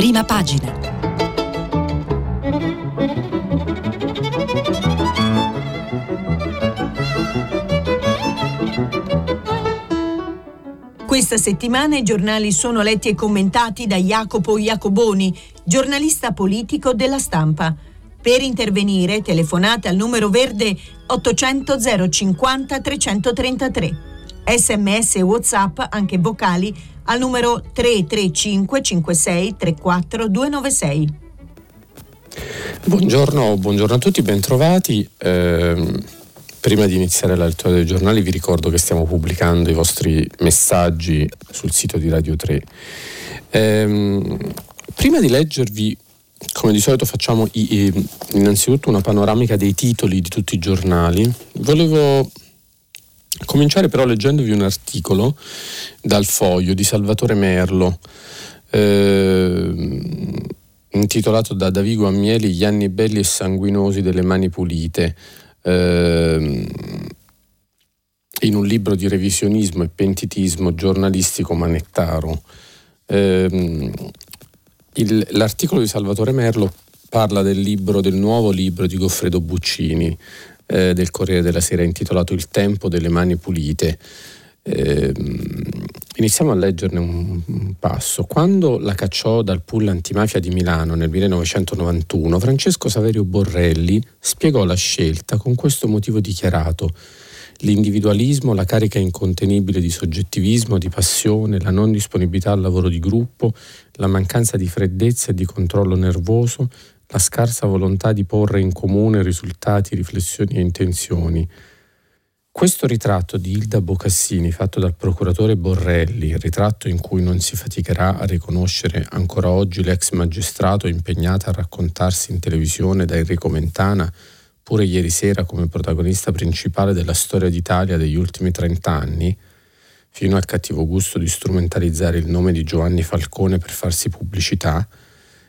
prima pagina. Questa settimana i giornali sono letti e commentati da Jacopo Iacoboni, giornalista politico della stampa. Per intervenire telefonate al numero verde 800 050 333. Sms e WhatsApp, anche vocali, al numero 335 56 34 296. Buongiorno, buongiorno a tutti, bentrovati. Eh, prima di iniziare la lettura dei giornali vi ricordo che stiamo pubblicando i vostri messaggi sul sito di Radio 3. Eh, prima di leggervi come di solito facciamo innanzitutto una panoramica dei titoli di tutti i giornali. Volevo cominciare però leggendovi un articolo dal foglio di Salvatore Merlo, eh, intitolato da Davigo Ammieli Gli anni belli e sanguinosi delle mani pulite. Eh, in un libro di revisionismo e pentitismo giornalistico manettaro. Eh, il, l'articolo di Salvatore Merlo parla del libro, del nuovo libro di Goffredo Buccini, eh, del Corriere della Sera, intitolato Il tempo delle mani pulite. Eh, iniziamo a leggerne un, un, passo. Quando la cacciò dal pool antimafia di Milano nel 1991, Francesco Saverio Borrelli spiegò la scelta con questo motivo dichiarato L'individualismo, la carica incontenibile di soggettivismo, di passione, la non disponibilità al lavoro di gruppo, la mancanza di freddezza e di controllo nervoso, la scarsa volontà di porre in comune risultati, riflessioni e intenzioni. Questo ritratto di Ilda Bocassini fatto dal procuratore Borrelli, ritratto in cui non si faticherà a riconoscere ancora oggi l'ex magistrato impegnata a raccontarsi in televisione da Enrico Mentana, pure ieri sera come protagonista principale della storia d'Italia degli ultimi trent'anni, fino al cattivo gusto di strumentalizzare il nome di Giovanni Falcone per farsi pubblicità,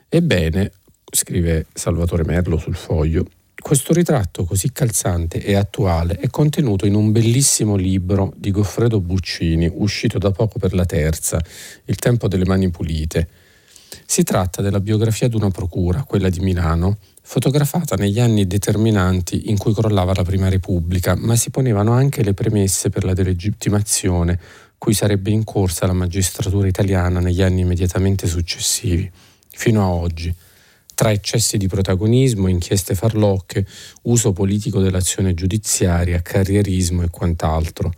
ebbene, scrive Salvatore Merlo sul foglio, questo ritratto così calzante e attuale è contenuto in un bellissimo libro di Goffredo Buccini, uscito da poco per la terza, Il tempo delle mani pulite. Si tratta della biografia di una procura, quella di Milano, fotografata negli anni determinanti in cui crollava la Prima Repubblica, ma si ponevano anche le premesse per la delegittimazione cui sarebbe in corsa la magistratura italiana negli anni immediatamente successivi, fino a oggi tra eccessi di protagonismo, inchieste farlocche, uso politico dell'azione giudiziaria, carrierismo e quant'altro.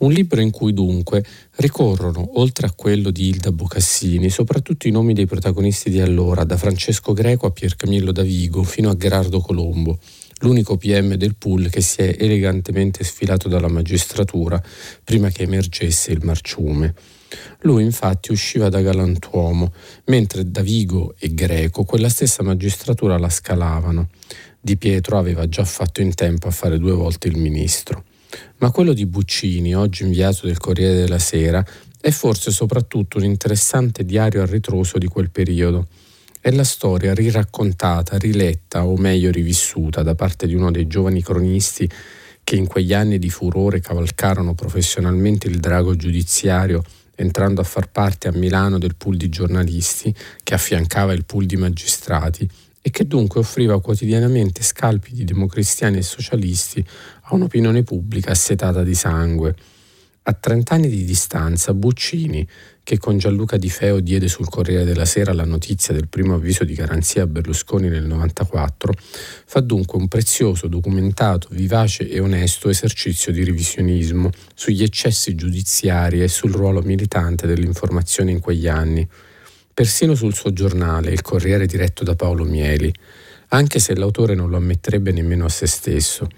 Un libro in cui dunque ricorrono, oltre a quello di Ilda Bocassini, soprattutto i nomi dei protagonisti di allora, da Francesco Greco a Pier Camillo Davigo fino a Gerardo Colombo, l'unico PM del pool che si è elegantemente sfilato dalla magistratura prima che emergesse il marciume. Lui infatti usciva da galantuomo, mentre Davigo e Greco quella stessa magistratura la scalavano. Di Pietro aveva già fatto in tempo a fare due volte il ministro. Ma quello di Buccini, oggi inviato del Corriere della Sera, è forse soprattutto un interessante diario a ritroso di quel periodo. È la storia riraccontata, riletta o meglio rivissuta da parte di uno dei giovani cronisti che in quegli anni di furore cavalcarono professionalmente il drago giudiziario entrando a far parte a Milano del pool di giornalisti che affiancava il pool di magistrati e che dunque offriva quotidianamente scalpi di democristiani e socialisti a un'opinione pubblica assetata di sangue. A trent'anni di distanza, Buccini, che con Gianluca Di Feo diede sul Corriere della Sera la notizia del primo avviso di garanzia a Berlusconi nel 94, fa dunque un prezioso, documentato, vivace e onesto esercizio di revisionismo sugli eccessi giudiziari e sul ruolo militante dell'informazione in quegli anni. Persino sul suo giornale, il Corriere diretto da Paolo Mieli, anche se l'autore non lo ammetterebbe nemmeno a se stesso.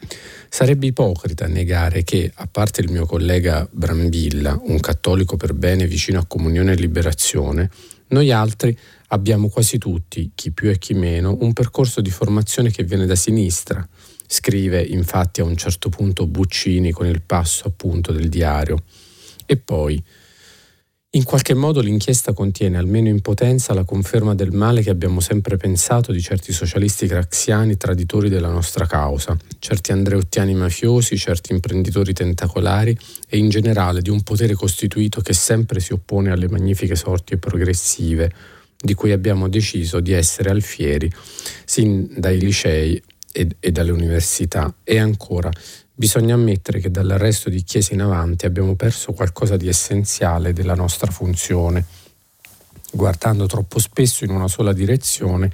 Sarebbe ipocrita negare che, a parte il mio collega Brambilla, un cattolico per bene vicino a Comunione e Liberazione, noi altri abbiamo quasi tutti, chi più e chi meno, un percorso di formazione che viene da sinistra. Scrive infatti a un certo punto Buccini con il passo appunto del diario. E poi, in qualche modo l'inchiesta contiene, almeno in potenza, la conferma del male che abbiamo sempre pensato di certi socialisti craxiani traditori della nostra causa, certi andreottiani mafiosi, certi imprenditori tentacolari e in generale di un potere costituito che sempre si oppone alle magnifiche sorti progressive, di cui abbiamo deciso di essere alfieri sin dai licei e, e dalle università. E ancora, bisogna ammettere che dall'arresto di Chiesa in avanti abbiamo perso qualcosa di essenziale della nostra funzione, guardando troppo spesso in una sola direzione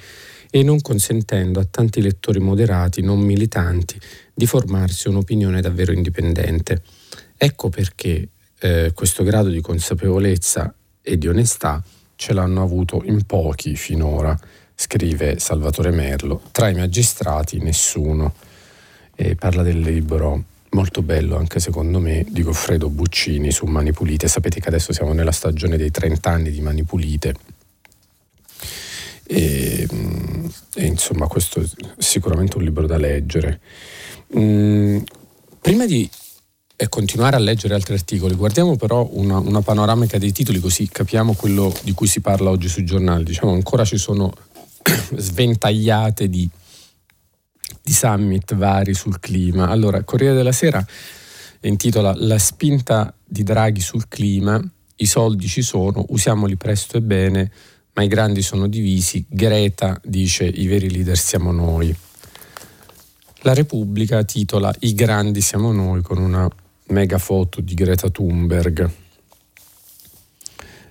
e non consentendo a tanti lettori moderati, non militanti, di formarsi un'opinione davvero indipendente. Ecco perché eh, questo grado di consapevolezza e di onestà ce l'hanno avuto in pochi finora, scrive Salvatore Merlo. Tra i magistrati nessuno. E parla del libro molto bello anche secondo me di Goffredo Buccini su Mani Pulite. Sapete che adesso siamo nella stagione dei 30 anni di Mani Pulite. E, e insomma questo è sicuramente un libro da leggere. Mm, prima di e continuare a leggere altri articoli. Guardiamo però una, una, panoramica dei titoli così capiamo quello di cui si parla oggi sui giornali. Diciamo ancora ci sono sventagliate di, di summit vari sul clima. Allora, Corriere della Sera intitola La spinta di Draghi sul clima, i soldi ci sono, usiamoli presto e bene, ma i grandi sono divisi. Greta dice i veri leader siamo noi. La Repubblica titola I grandi siamo noi con una mega foto di Greta Thunberg.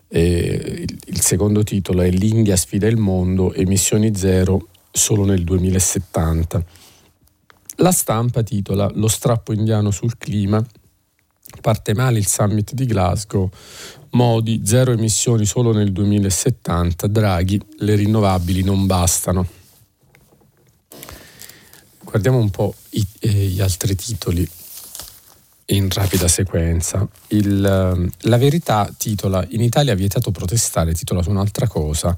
E il secondo titolo è L'India sfida il mondo, emissioni zero solo nel 2070. La stampa titola Lo strappo indiano sul clima, parte male il summit di Glasgow, Modi, zero emissioni solo nel 2070, Draghi, le rinnovabili non bastano. Guardiamo un po' i, eh, gli altri titoli in rapida sequenza. Il, ehm, la verità titola In Italia vietato protestare, titola su un'altra cosa,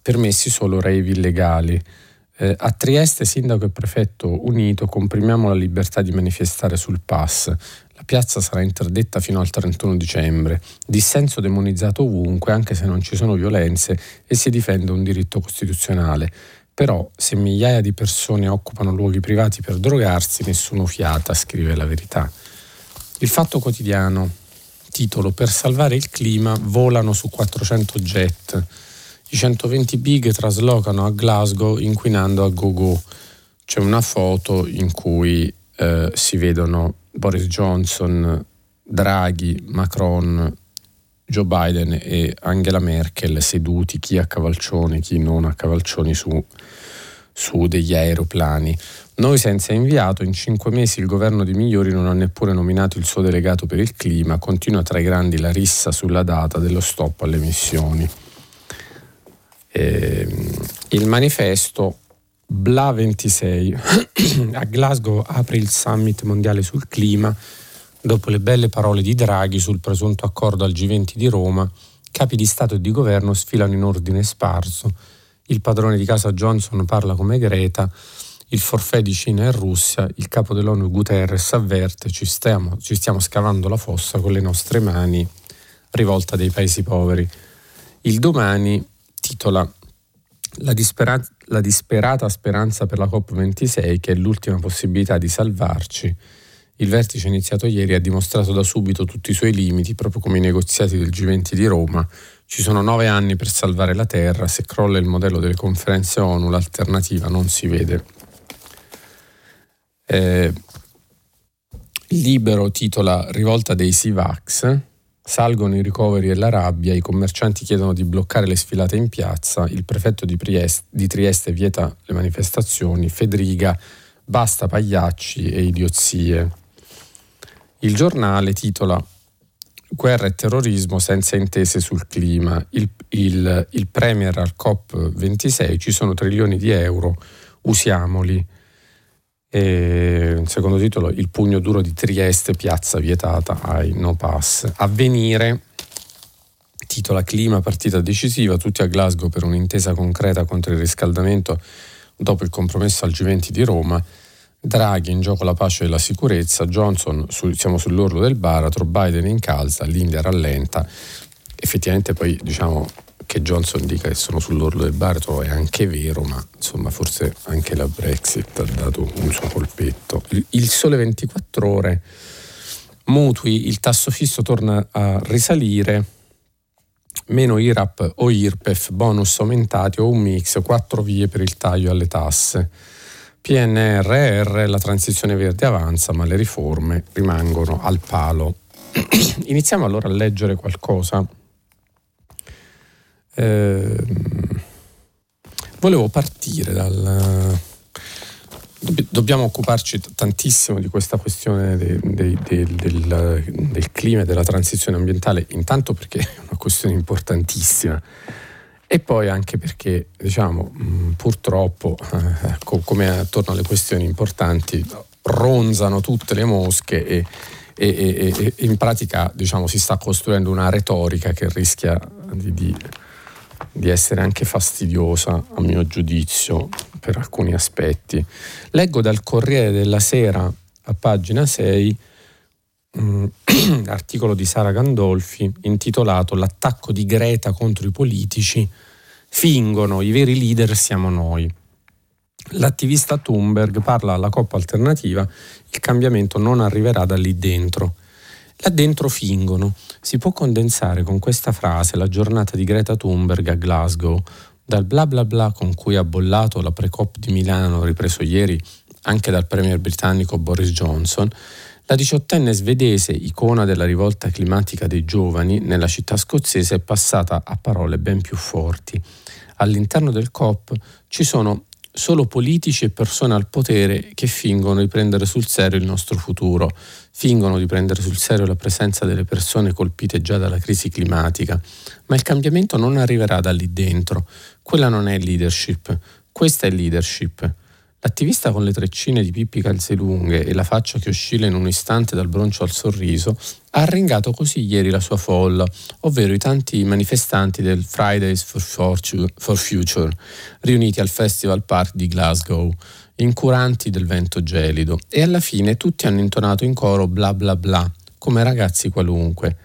permessi solo rave illegali. Eh, a Trieste, sindaco e prefetto unito, comprimiamo la libertà di manifestare sul pass. La piazza sarà interdetta fino al 31 dicembre. Dissenso demonizzato ovunque, anche se non ci sono violenze e si difende un diritto costituzionale. Però se migliaia di persone occupano luoghi privati per drogarsi, nessuno fiata, scrive la verità. Il Fatto Quotidiano, titolo Per salvare il clima volano su 400 jet. I 120 big traslocano a Glasgow inquinando a go-go. C'è una foto in cui eh, si vedono Boris Johnson, Draghi, Macron, Joe Biden e Angela Merkel seduti, chi a cavalcioni, chi non a cavalcioni su, su degli aeroplani. Noi senza inviato, in cinque mesi il governo di Migliori non ha neppure nominato il suo delegato per il clima, continua tra i grandi la rissa sulla data dello stop alle emissioni. Eh, il manifesto Bla 26 a Glasgow apre il summit mondiale sul clima. Dopo le belle parole di Draghi sul presunto accordo al G20 di Roma, capi di Stato e di governo sfilano in ordine sparso. Il padrone di casa Johnson parla come Greta il forfè di Cina e Russia, il capo dell'ONU Guterres avverte ci stiamo, ci stiamo scavando la fossa con le nostre mani, rivolta dei paesi poveri. Il domani titola la, dispera- la disperata speranza per la COP26, che è l'ultima possibilità di salvarci. Il vertice iniziato ieri ha dimostrato da subito tutti i suoi limiti, proprio come i negoziati del G20 di Roma. Ci sono nove anni per salvare la Terra, se crolla il modello delle conferenze ONU l'alternativa non si vede. Eh, Libero titola Rivolta dei Sivax. Salgono i ricoveri e la rabbia, i commercianti chiedono di bloccare le sfilate in piazza, il prefetto di, Priest, di Trieste vieta le manifestazioni, Federica basta pagliacci e idiozie. Il giornale titola Guerra e terrorismo senza intese sul clima. Il, il, il Premier al COP26 ci sono trilioni di euro, usiamoli. E il secondo titolo, Il pugno duro di Trieste, piazza vietata ai no pass. Avvenire, titola Clima, partita decisiva, tutti a Glasgow per un'intesa concreta contro il riscaldamento dopo il compromesso al G20 di Roma. Draghi in gioco la pace e la sicurezza, Johnson su, siamo sull'orlo del baratro, Biden in calza, l'India rallenta. Effettivamente poi diciamo che Johnson dica che sono sull'orlo del baratro è anche vero, ma insomma forse anche la Brexit ha dato un suo colpetto. Il, sole 24 ore mutui, il tasso fisso torna a risalire, meno IRAP o IRPEF, bonus aumentati o un mix, quattro vie per il taglio alle tasse. PNRR, la transizione verde avanza, ma le riforme rimangono al palo. Iniziamo allora a leggere qualcosa. Eh, volevo partire dal... Dobbiamo occuparci tantissimo di questa questione de, de, de, del, del clima e della transizione ambientale, intanto perché è una questione importantissima e poi anche perché, diciamo, purtroppo, eh, come attorno alle questioni importanti, ronzano tutte le mosche e, e, e, e in pratica diciamo, si sta costruendo una retorica che rischia di, di, di essere anche fastidiosa, a mio giudizio, per alcuni aspetti. Leggo dal Corriere della Sera a pagina 6 un articolo di Sara Gandolfi intitolato L'attacco di Greta contro i politici. Fingono, i veri leader siamo noi. L'attivista Thunberg parla alla Coppa alternativa, il cambiamento non arriverà da lì dentro. Là dentro fingono. Si può condensare con questa frase la giornata di Greta Thunberg a Glasgow, dal bla bla bla con cui ha bollato la pre-COP di Milano, ripreso ieri anche dal premier britannico Boris Johnson, la diciottenne svedese, icona della rivolta climatica dei giovani, nella città scozzese è passata a parole ben più forti. All'interno del COP ci sono solo politici e persone al potere che fingono di prendere sul serio il nostro futuro, fingono di prendere sul serio la presenza delle persone colpite già dalla crisi climatica, ma il cambiamento non arriverà da lì dentro. Quella non è leadership, questa è leadership. L'attivista con le treccine di Pippi Calzelunghe e la faccia che oscilla in un istante dal broncio al sorriso ha arringato così ieri la sua folla, ovvero i tanti manifestanti del Fridays for Future, riuniti al Festival Park di Glasgow, incuranti del vento gelido, e alla fine tutti hanno intonato in coro bla bla bla, come ragazzi qualunque.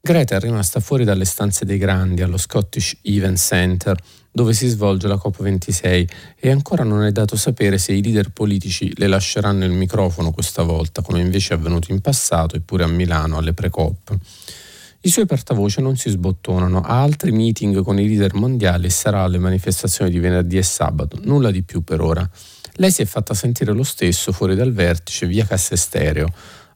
Greta è rimasta fuori dalle stanze dei grandi allo Scottish Event Center, dove si svolge la COP26 e ancora non è dato sapere se i leader politici le lasceranno il microfono questa volta, come invece è avvenuto in passato eppure a Milano alle pre-COP. I suoi portavoce non si sbottonano, ha altri meeting con i leader mondiali e sarà alle manifestazioni di venerdì e sabato, nulla di più per ora. Lei si è fatta sentire lo stesso fuori dal vertice via Cassestereo,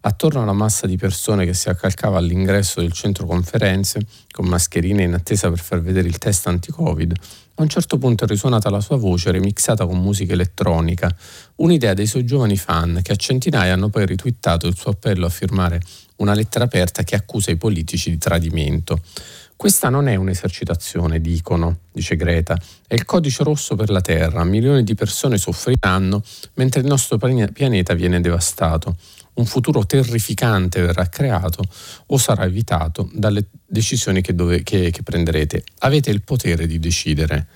attorno alla massa di persone che si accalcava all'ingresso del centro conferenze, con mascherine in attesa per far vedere il test anti-Covid, a un certo punto è risuonata la sua voce remixata con musica elettronica, un'idea dei suoi giovani fan che a centinaia hanno poi ritwittato il suo appello a firmare una lettera aperta che accusa i politici di tradimento. Questa non è un'esercitazione, dicono, dice Greta, è il codice rosso per la Terra. Milioni di persone soffriranno mentre il nostro pianeta viene devastato un futuro terrificante verrà creato o sarà evitato dalle decisioni che, dove, che, che prenderete. Avete il potere di decidere.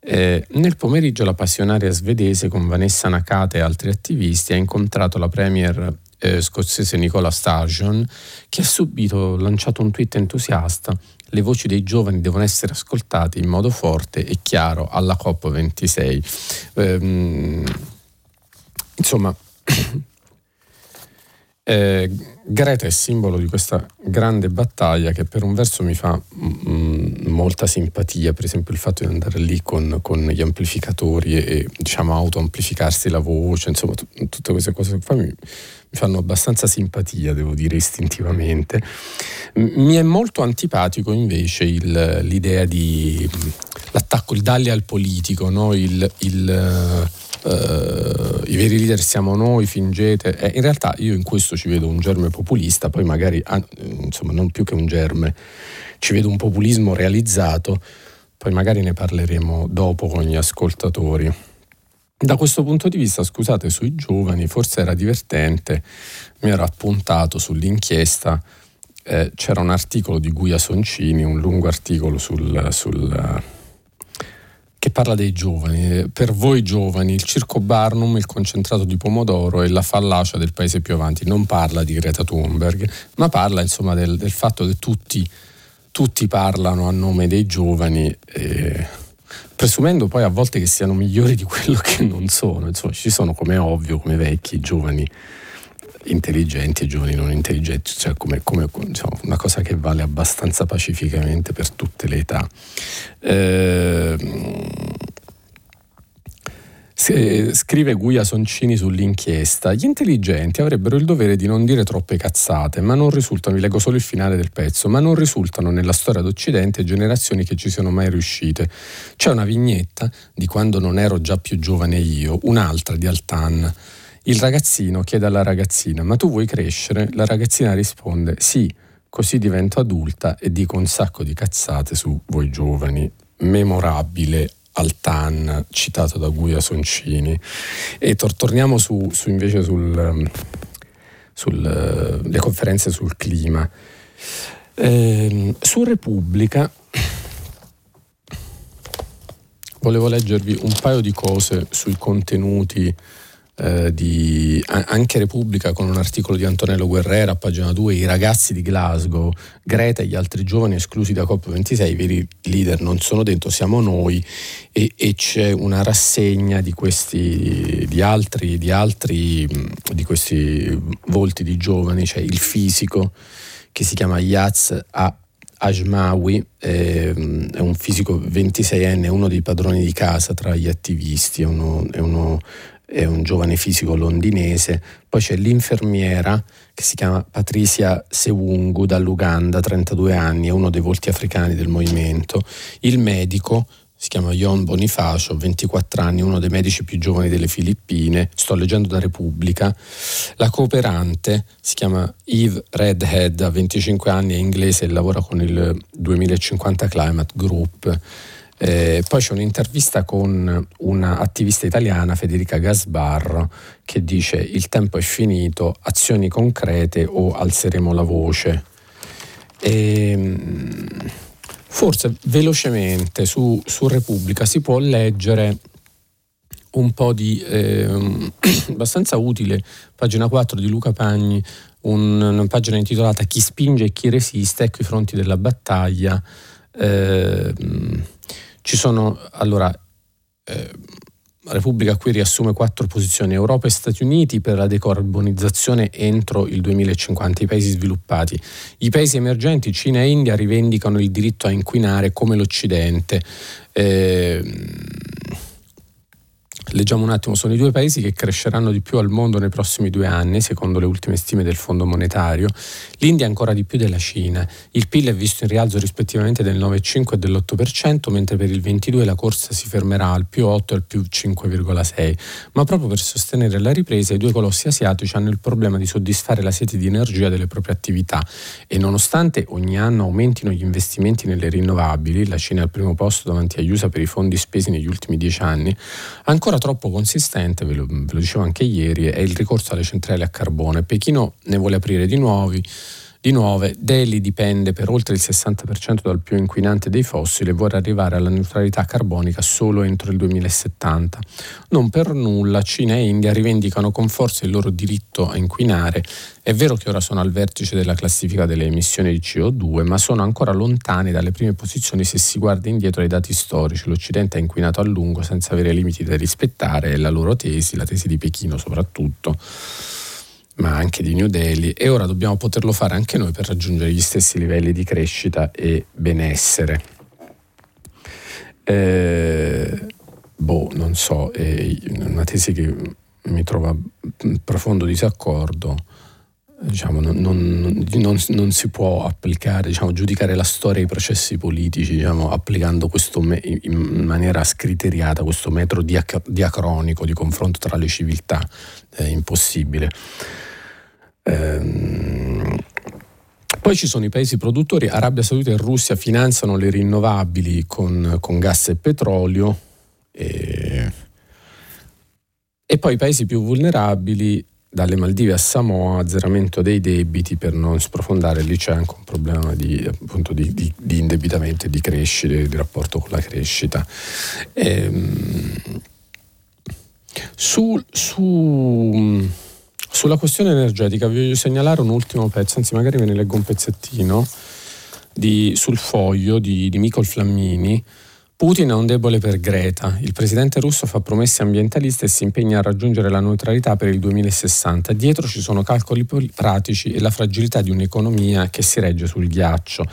Eh, nel pomeriggio la passionaria svedese con Vanessa Nakate e altri attivisti ha incontrato la premier eh, scozzese Nicola Sturgeon che ha subito lanciato un tweet entusiasta le voci dei giovani devono essere ascoltate in modo forte e chiaro alla COP26. Eh, insomma, eh, Greta è simbolo di questa grande battaglia che per un verso mi fa mm, molta simpatia, per esempio il fatto di andare lì con, con gli amplificatori e, e diciamo autoamplificarsi la voce, insomma t- tutte queste cose qua mi, fanno abbastanza simpatia, devo dire istintivamente. Mi è molto antipatico invece il, l'idea di l'attacco, il dalle al politico, no? il, il Uh, i veri leader siamo noi, fingete. Eh, in realtà io in questo ci vedo un germe populista, poi magari, ah, insomma, non più che un germe, ci vedo un populismo realizzato, poi magari ne parleremo dopo con gli ascoltatori. Da questo punto di vista, scusate, sui giovani forse era divertente, mi ero appuntato sull'inchiesta, eh, c'era un articolo di Guia Soncini, un lungo articolo sul, sul che parla dei giovani. Per voi giovani, il circo Barnum, il concentrato di pomodoro e la fallacia del paese più avanti. Non parla di Greta Thunberg, ma parla insomma del, del fatto che tutti, tutti, parlano a nome dei giovani, eh, presumendo poi a volte che siano migliori di quello che non sono. Insomma, ci sono come ovvio, come vecchi, giovani intelligenti e giovani non intelligenti, cioè come, come diciamo, una cosa che vale abbastanza pacificamente per tutte le età. Eh, Scrive Guia Soncini sull'inchiesta, gli intelligenti avrebbero il dovere di non dire troppe cazzate, ma non risultano, vi leggo solo il finale del pezzo, ma non risultano nella storia d'Occidente generazioni che ci siano mai riuscite. C'è una vignetta di quando non ero già più giovane io, un'altra di Altan. Il ragazzino chiede alla ragazzina, ma tu vuoi crescere? La ragazzina risponde, sì, così divento adulta e dico un sacco di cazzate su voi giovani. Memorabile Altan, citato da Guia Soncini. E tor- torniamo su, su invece sulle sul, conferenze sul clima. Eh, su Repubblica volevo leggervi un paio di cose sui contenuti eh, di anche Repubblica con un articolo di Antonello Guerrera a pagina 2, i ragazzi di Glasgow, Greta e gli altri giovani esclusi da COP26, i veri leader non sono dentro, siamo noi e, e c'è una rassegna di questi, di altri, di altri, di questi volti di giovani, c'è il fisico che si chiama Yaz A. Ajmawi è, un fisico 26enne, uno dei padroni di casa tra gli attivisti, è uno, è uno è un giovane fisico londinese, poi c'è l'infermiera che si chiama Patricia Sewungu dall'Uganda, 32 anni, è uno dei volti africani del movimento, il medico si chiama Jon Bonifacio, 24 anni, uno dei medici più giovani delle Filippine, sto leggendo da Repubblica. La cooperante si chiama Eve Redhead, ha 25 anni, è inglese e lavora con il 2050 Climate Group. Eh, poi c'è un'intervista con un'attivista italiana, Federica Gasbarro, che dice il tempo è finito, azioni concrete o alzeremo la voce. E, ehm, forse velocemente su, su, Repubblica si può leggere un po' di eh, abbastanza utile, pagina 4 di Luca Pagni, un, una pagina intitolata Chi spinge e chi resiste, ecco i fronti della battaglia. Eh, ci sono, allora, eh, la Repubblica qui riassume quattro posizioni, Europa e Stati Uniti per la decarbonizzazione entro il 2050, i paesi sviluppati. I paesi emergenti, Cina e India, rivendicano il diritto a inquinare come l'Occidente. Eh, Leggiamo un attimo, sono i due paesi che cresceranno di più al mondo nei prossimi due anni, secondo le ultime stime del Fondo Monetario. L'India ancora di più della Cina. Il PIL è visto in rialzo rispettivamente del 9,5 e dell'8%, mentre per il 22 la corsa si fermerà al più 8 e al più 5,6. Ma proprio per sostenere la ripresa, i due colossi asiatici hanno il problema di soddisfare la sete di energia delle proprie attività e nonostante ogni anno aumentino gli investimenti nelle rinnovabili, la Cina è al primo posto davanti agli USA per i fondi spesi negli ultimi dieci anni, ancora troppo consistente, ve lo, ve lo dicevo anche ieri, è il ricorso alle centrali a carbone. Pechino ne vuole aprire di nuovi di nuove, Delhi dipende per oltre il 60% dal più inquinante dei fossili e vorrà arrivare alla neutralità carbonica solo entro il 2070. Non per nulla Cina e India rivendicano con forza il loro diritto a inquinare. È vero che ora sono al vertice della classifica delle emissioni di CO2, ma sono ancora lontani dalle prime posizioni se si guarda indietro ai dati storici. L'Occidente ha inquinato a lungo senza avere limiti da rispettare, è la loro tesi, la tesi di Pechino soprattutto ma anche di New Delhi e ora dobbiamo poterlo fare anche noi per raggiungere gli stessi livelli di crescita e benessere. Eh, boh, non so, è una tesi che mi trova in profondo disaccordo. Diciamo, non, non, non, non, si può applicare, diciamo, giudicare la storia e i processi politici diciamo, applicando me- in maniera scriteriata questo metro diac- diacronico di confronto tra le civiltà. È impossibile. Ehm, poi ci sono i paesi produttori, Arabia Saudita e Russia finanziano le rinnovabili con, con gas e petrolio e, e poi i paesi più vulnerabili dalle Maldive a Samoa, azzeramento dei debiti per non sprofondare, lì c'è anche un problema di, appunto, di, di, di indebitamento e di crescita, di rapporto con la crescita. Ehm, su, su sulla questione energetica vi voglio segnalare un ultimo pezzo, anzi magari ve ne leggo un pezzettino, di, sul foglio di, di Micol Flammini, Putin è un debole per Greta. Il presidente russo fa promesse ambientaliste e si impegna a raggiungere la neutralità per il 2060. Dietro ci sono calcoli pratici e la fragilità di un'economia che si regge sul ghiaccio.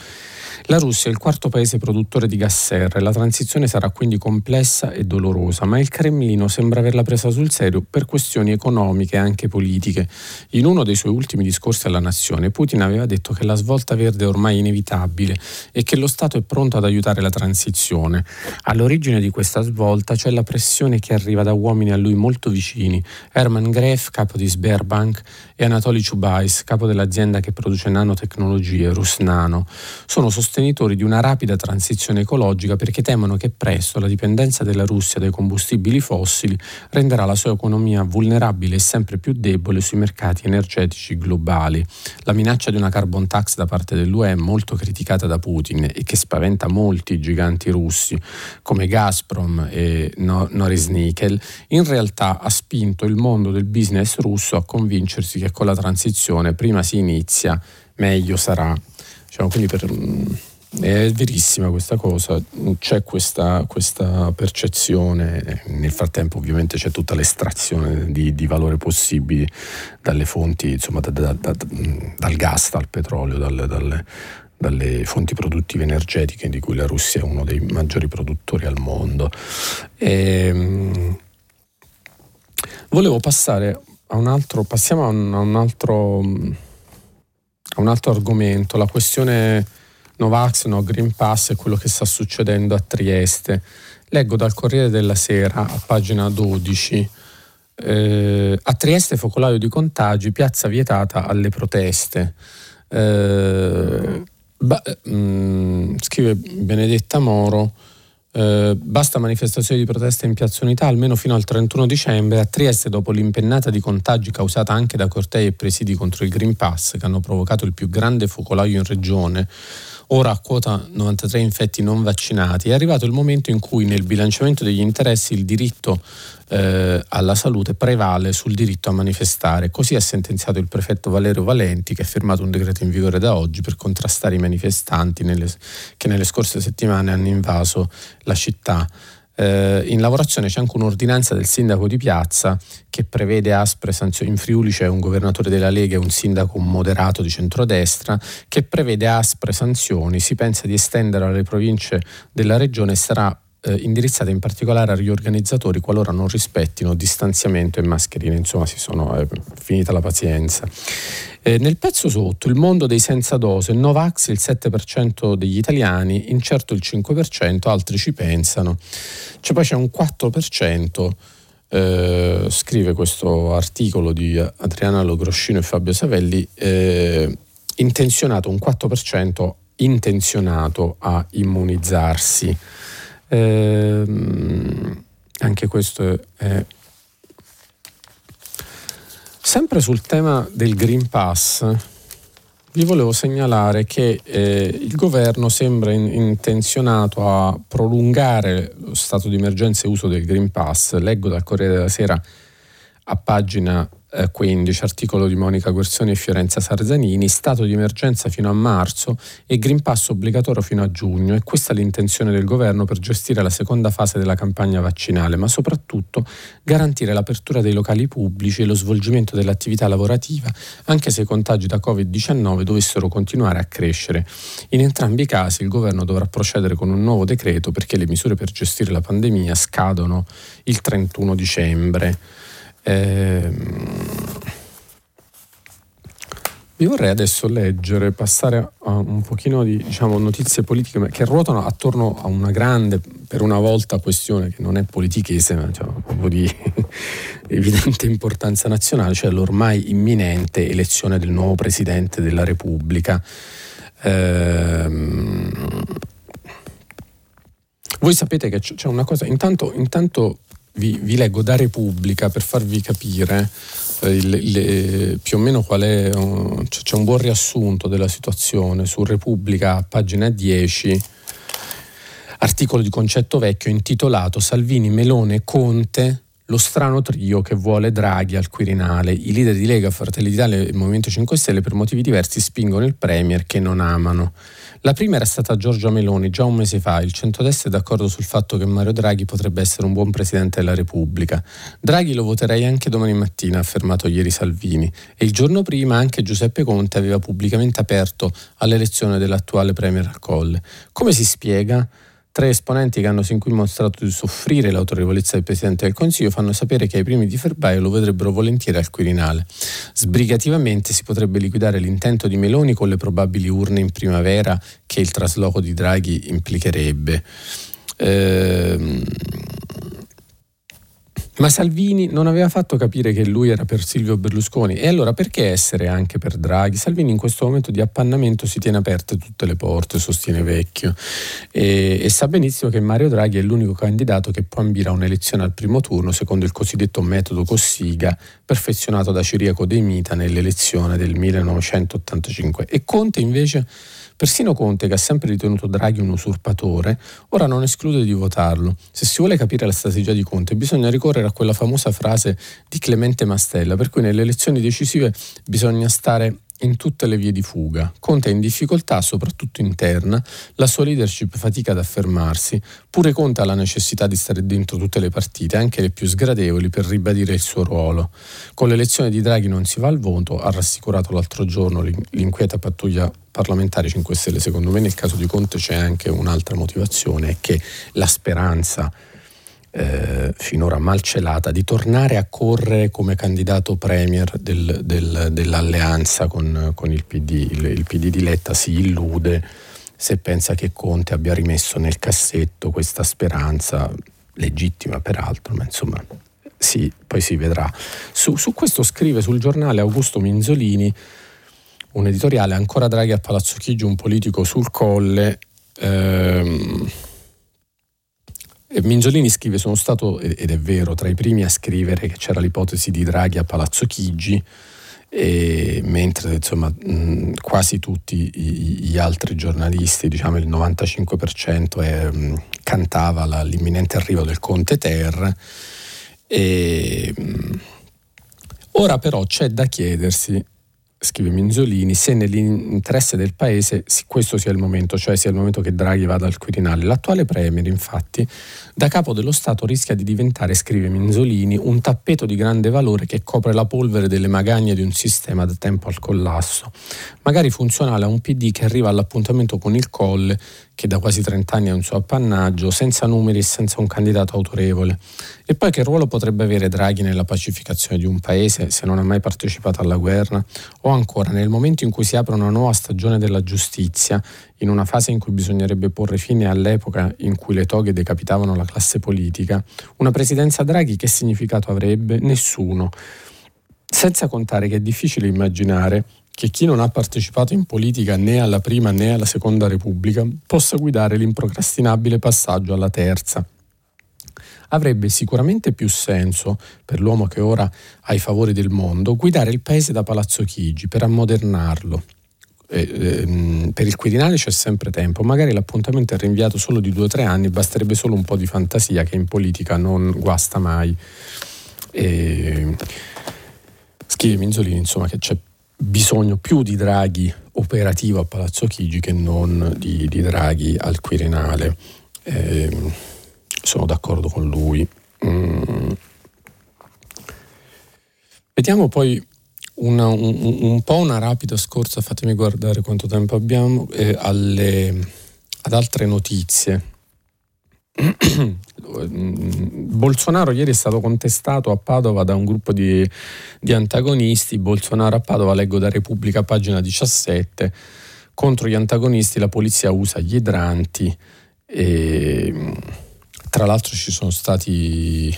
La Russia è il quarto paese produttore di gas serra e la transizione sarà quindi complessa e dolorosa, ma il Cremlino sembra averla presa sul serio per questioni economiche e anche politiche. In uno dei suoi ultimi discorsi alla nazione, Putin aveva detto che la svolta verde è ormai inevitabile e che lo Stato è pronto ad aiutare la transizione. All'origine di questa svolta c'è la pressione che arriva da uomini a lui molto vicini, Herman Gref, capo di Sberbank, e Anatoly Chubais, capo dell'azienda che produce nanotecnologie, Rusnano. Sono sostenitori di una rapida transizione ecologica perché temono che presto la dipendenza della Russia dai combustibili fossili renderà la sua economia vulnerabile e sempre più debole sui mercati energetici globali. La minaccia di una carbon tax da parte dell'UE è molto criticata da Putin e che spaventa molti giganti russi come Gazprom e Noris Nickel, in realtà ha spinto il mondo del business russo a convincersi che con la transizione prima si inizia, meglio sarà. Diciamo, quindi per, mm, è verissima questa cosa, c'è questa, questa, percezione, nel frattempo ovviamente c'è tutta l'estrazione di, di valore possibile dalle fonti, insomma da, da, da, dal gas, dal petrolio, dal, dalle, dalle fonti produttive energetiche di cui la Russia è uno dei maggiori produttori al mondo. E, ehm, volevo passare a un altro, passiamo a un, a un, altro, a un altro argomento, la questione Novax, no Green Pass e quello che sta succedendo a Trieste. Leggo dal Corriere della Sera, a pagina 12, eh, a Trieste focolaio di contagi, piazza vietata alle proteste. Eh, ba, mh, mm, scrive Benedetta Moro, eh, basta manifestazioni di protesta in Piazza Unità almeno fino al 31 dicembre. A Trieste, dopo l'impennata di contagi causata anche da cortei e presidi contro il Green Pass, che hanno provocato il più grande focolaio in regione, ora a quota 93 infetti non vaccinati, è arrivato il momento in cui nel bilanciamento degli interessi il diritto eh, alla salute prevale sul diritto a manifestare. Così ha sentenziato il prefetto Valerio Valenti che ha firmato un decreto in vigore da oggi per contrastare i manifestanti nelle, che nelle scorse settimane hanno invaso la città. Eh, in lavorazione c'è anche un'ordinanza del sindaco di piazza che prevede aspre sanzioni. In Friuli c'è un governatore della Lega e un sindaco moderato di centrodestra che prevede aspre sanzioni. Si pensa di estendere alle province della regione e sarà eh, indirizzate in particolare agli organizzatori qualora non rispettino distanziamento e mascherine, insomma si sono eh, finita la pazienza. Eh, nel pezzo sotto, il mondo dei senza dose, Novax il 7% degli italiani, incerto il 5%, altri ci pensano. Cioè poi c'è un 4%. Eh, scrive questo articolo di Adriana Logroscino e Fabio Savelli, eh, intenzionato un 4% intenzionato a immunizzarsi. Ehm, anche questo è... Sempre sul tema del Green Pass, vi volevo segnalare che eh, il governo sembra in, intenzionato a prolungare lo stato di emergenza e uso del Green Pass. Leggo dal Corriere della Sera a pagina 15, eh, articolo di Monica Guerzoni e Fiorenza Sarzanini, stato di emergenza fino a marzo e Green Pass obbligatorio fino a giugno. E questa è l'intenzione del governo per gestire la seconda fase della campagna vaccinale, ma soprattutto garantire l'apertura dei locali pubblici e lo svolgimento dell'attività lavorativa, anche se i contagi da Covid-19 dovessero continuare a crescere. In entrambi i casi il governo dovrà procedere con un nuovo decreto perché le misure per gestire la pandemia scadono il 31 dicembre. Eh, vi vorrei adesso leggere, passare a un pochino di diciamo, notizie politiche che ruotano attorno a una grande, per una volta, questione che non è politichese, ma diciamo, proprio di evidente importanza nazionale, cioè l'ormai imminente elezione del nuovo Presidente della Repubblica. Eh, voi sapete che c'è una cosa, intanto, intanto vi, vi, leggo da Repubblica per farvi capire eh, il, il, più o meno qual è, uh, c'è un buon riassunto della situazione su Repubblica, pagina 10, articolo di concetto vecchio intitolato Salvini, Melone, Conte, lo strano trio che vuole Draghi al Quirinale. I leader di Lega, Fratelli d'Italia e Movimento 5 Stelle per motivi diversi spingono il Premier che non amano. La prima era stata Giorgia Meloni già un mese fa. Il centrodestra è d'accordo sul fatto che Mario Draghi potrebbe essere un buon presidente della Repubblica. Draghi lo voterei anche domani mattina, ha affermato ieri Salvini. E il giorno prima anche Giuseppe Conte aveva pubblicamente aperto all'elezione dell'attuale Premier Colle. Come si spiega? Tre esponenti che hanno sin qui mostrato di soffrire l'autorevolezza del Presidente del Consiglio fanno sapere che ai primi di febbraio lo vedrebbero volentieri al Quirinale. Sbrigativamente si potrebbe liquidare l'intento di Meloni con le probabili urne in primavera che il trasloco di Draghi implicherebbe. Ehm ma Salvini non aveva fatto capire che lui era per Silvio Berlusconi e allora perché essere anche per Draghi? Salvini in questo momento di appannamento si tiene aperte tutte le porte, sostiene Vecchio, e, e sa benissimo che Mario Draghi è l'unico candidato che può ambire a un'elezione al primo turno secondo il cosiddetto metodo Cossiga, perfezionato da Ciriaco De Mita nell'elezione del 1985. E Conte invece Persino Conte, che ha sempre ritenuto Draghi un usurpatore, ora non esclude di votarlo. Se si vuole capire la strategia di Conte, bisogna ricorrere a quella famosa frase di Clemente Mastella, per cui nelle elezioni decisive bisogna stare in tutte le vie di fuga. Conte è in difficoltà, soprattutto interna, la sua leadership fatica ad affermarsi, pure Conte ha la necessità di stare dentro tutte le partite, anche le più sgradevoli, per ribadire il suo ruolo. Con l'elezione di Draghi non si va al voto, ha rassicurato l'altro giorno l'inquieta pattuglia parlamentare 5 Stelle. Secondo me nel caso di Conte c'è anche un'altra motivazione, è che la speranza eh, finora malcelata di tornare a correre come candidato premier del, del, dell'alleanza con, con il, PD. Il, il PD di Letta si illude se pensa che Conte abbia rimesso nel cassetto questa speranza, legittima peraltro, ma insomma sì, poi si vedrà. Su, su questo scrive sul giornale Augusto Minzolini un editoriale, ancora Draghi a Palazzo Chigi, un politico sul colle. Ehm, Mingiolini scrive: Sono stato, ed è vero, tra i primi a scrivere che c'era l'ipotesi di Draghi a Palazzo Chigi, mentre insomma, quasi tutti gli altri giornalisti, diciamo il 95%, è, cantava l'imminente arrivo del Conte Ter. E, ora però c'è da chiedersi scrive Minzolini, se nell'interesse del Paese questo sia il momento, cioè sia il momento che Draghi vada al Quirinale. L'attuale Premier, infatti, da capo dello Stato rischia di diventare, scrive Minzolini, un tappeto di grande valore che copre la polvere delle magagne di un sistema da tempo al collasso, magari funzionale a un PD che arriva all'appuntamento con il Colle che da quasi 30 anni è un suo appannaggio, senza numeri e senza un candidato autorevole. E poi che ruolo potrebbe avere Draghi nella pacificazione di un paese se non ha mai partecipato alla guerra? O ancora, nel momento in cui si apre una nuova stagione della giustizia, in una fase in cui bisognerebbe porre fine all'epoca in cui le toghe decapitavano la classe politica, una presidenza Draghi che significato avrebbe? Nessuno. Senza contare che è difficile immaginare che chi non ha partecipato in politica né alla prima né alla seconda Repubblica possa guidare l'improcrastinabile passaggio alla terza. Avrebbe sicuramente più senso, per l'uomo che ora ha i favori del mondo, guidare il paese da Palazzo Chigi per ammodernarlo. Eh, ehm, per il Quirinale c'è sempre tempo, magari l'appuntamento è rinviato solo di due o tre anni, basterebbe solo un po' di fantasia che in politica non guasta mai. E... Scrive Minzolini insomma che c'è bisogno più di Draghi operativo a Palazzo Chigi che non di, di Draghi al Quirinale. Eh, sono d'accordo con lui. Mm. Vediamo poi una, un, un, po' una rapida scorsa, fatemi guardare quanto tempo abbiamo, eh, alle, ad altre notizie. Bolsonaro ieri è stato contestato a Padova da un gruppo di, di, antagonisti. Bolsonaro a Padova, leggo da Repubblica, pagina 17. Contro gli antagonisti la polizia usa gli idranti. E, tra l'altro ci sono stati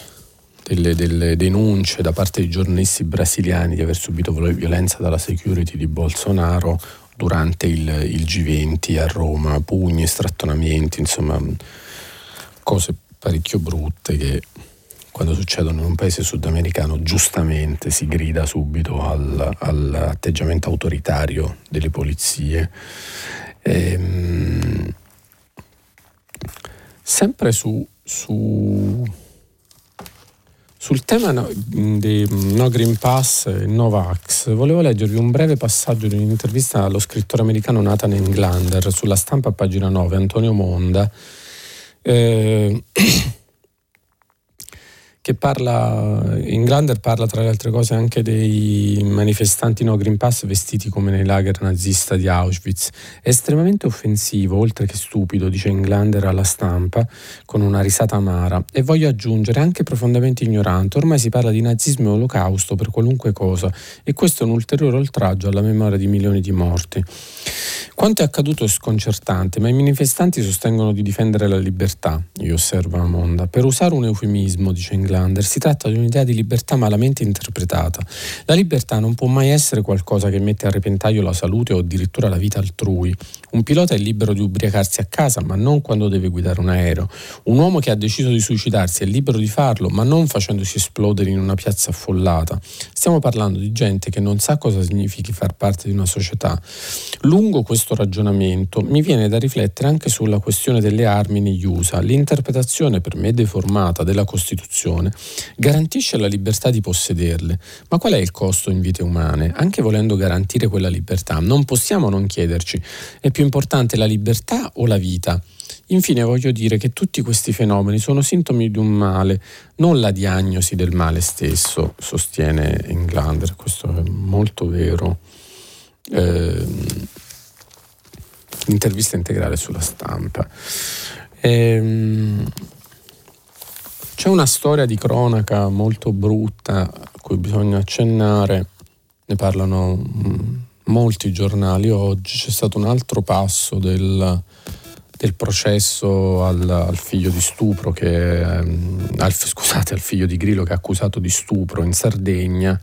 delle, delle, denunce da parte di giornalisti brasiliani di aver subito violenza dalla security di Bolsonaro durante il, il G20 a Roma, pugni, strattonamenti, insomma cose parecchio brutte che quando succedono in un paese sudamericano giustamente si grida subito al, all'atteggiamento autoritario delle polizie. Ehm, sempre su, su, Sul tema no, di No Green Pass e Novax, volevo leggervi un breve passaggio di un'intervista allo scrittore americano Nathan Englander sulla stampa a pagina 9, Antonio Monda. Eh, che parla, Englander parla tra le altre cose anche dei manifestanti no Green Pass vestiti come nei lager nazista di Auschwitz. È estremamente offensivo, oltre che stupido, dice Englander alla stampa, con una risata amara, e voglio aggiungere anche profondamente ignorante. Ormai si parla di nazismo e olocausto per qualunque cosa, e questo è un ulteriore oltraggio alla memoria di milioni di morti. Quanto è accaduto è sconcertante, ma i manifestanti sostengono di difendere la libertà, io osservo Amonda. Per usare un eufemismo, dice Englander, si tratta di un'idea di libertà malamente interpretata. La libertà non può mai essere qualcosa che mette a repentaglio la salute o addirittura la vita altrui. Un pilota è libero di ubriacarsi a casa, ma non quando deve guidare un aereo. Un uomo che ha deciso di suicidarsi è libero di farlo, ma non facendosi esplodere in una piazza affollata. Stiamo parlando di gente che non sa cosa significhi far parte di una società. Lungo questo ragionamento mi viene da riflettere anche sulla questione delle armi negli USA. L'interpretazione per me deformata della Costituzione persone, garantisce la libertà di possederle. Ma qual è il costo in vite umane? Anche volendo garantire quella libertà, non possiamo non chiederci, è più importante la libertà o la vita? Infine voglio dire che tutti questi fenomeni sono sintomi di un male, non la diagnosi del male stesso, sostiene Englander, questo è molto vero. Eh, intervista integrale sulla stampa. Eh, c'è una storia di cronaca molto brutta a cui bisogna accennare, ne parlano mm, molti giornali. Oggi, c'è stato un altro passo del, del processo al, al, figlio di stupro che, ehm, al, scusate, al figlio di Grillo che è accusato di stupro in Sardegna.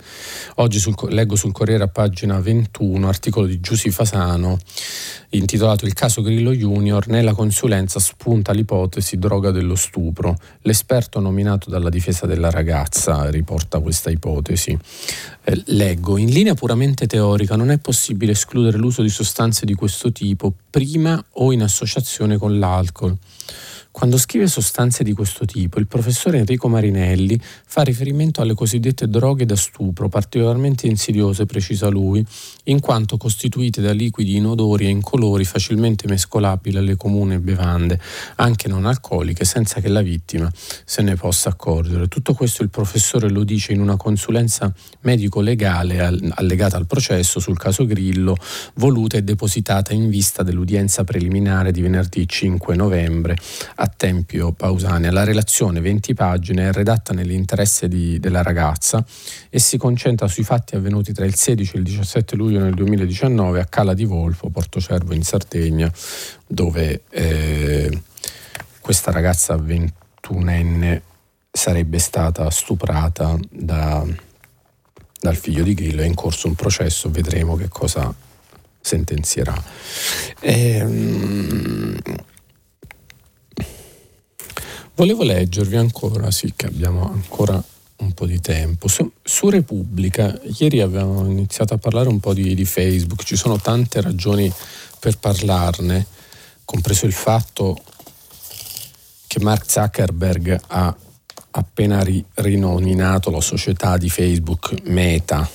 Oggi sul, leggo sul Corriere a pagina 21, articolo di Giussi Fasano, intitolato Il caso Grillo Junior, nella consulenza spunta l'ipotesi droga dello stupro. L'esperto nominato dalla difesa della ragazza riporta questa ipotesi. Eh, leggo, in linea puramente teorica non è possibile escludere l'uso di sostanze di questo tipo prima o in associazione con l'alcol. Quando scrive sostanze di questo tipo, il professore Enrico Marinelli fa riferimento alle cosiddette droghe da stupro, particolarmente insidiose, precisa lui, in quanto costituite da liquidi inodori e incolori facilmente mescolabili alle comuni bevande, anche non alcoliche, senza che la vittima se ne possa accorgere. Tutto questo il professore lo dice in una consulenza medico-legale allegata al processo sul caso Grillo, voluta e depositata in vista dell'udienza preliminare di venerdì 5 novembre a Tempio Pausania. La relazione, 20 pagine, è redatta nell'interesse di, della ragazza e si concentra sui fatti avvenuti tra il 16 e il 17 luglio nel 2019 a Cala di Volpo, Porto Cervo in Sardegna, dove eh, questa ragazza 21enne sarebbe stata stuprata da, dal figlio di Grillo. È in corso un processo, vedremo che cosa sentenzierà. Ehm, Volevo leggervi ancora, sì che abbiamo ancora un po' di tempo. Su, su Repubblica, ieri abbiamo iniziato a parlare un po' di, di, Facebook, ci sono tante ragioni per parlarne, compreso il fatto che Mark Zuckerberg ha appena ri, rinominato la società di Facebook Meta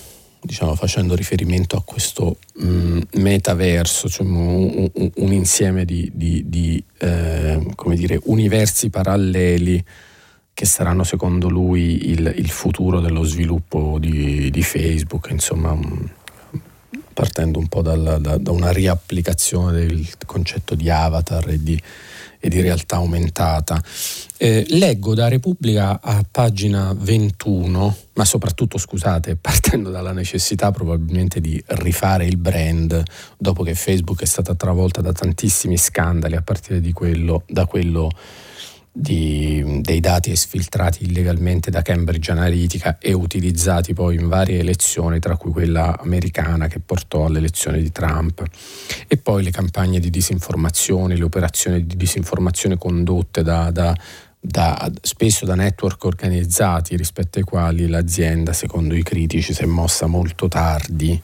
diciamo, facendo riferimento a questo mh, mm, metaverso, cioè un, un, un, insieme di, di, di eh, dire, universi paralleli che saranno secondo lui il, il futuro dello sviluppo di, di Facebook, insomma, mh, partendo un po' dalla, da, da, una riapplicazione del concetto di avatar e di e di realtà aumentata. Eh, leggo da Repubblica a pagina 21, ma soprattutto scusate, partendo dalla necessità probabilmente di rifare il brand dopo che Facebook è stata travolta da tantissimi scandali a partire quello, da quello di, dei dati esfiltrati illegalmente da Cambridge Analytica e utilizzati poi in varie elezioni, tra cui quella americana che portò all'elezione di Trump, e poi le campagne di disinformazione, le operazioni di disinformazione condotte da, da, da, spesso da network organizzati rispetto ai quali l'azienda, secondo i critici, si è mossa molto tardi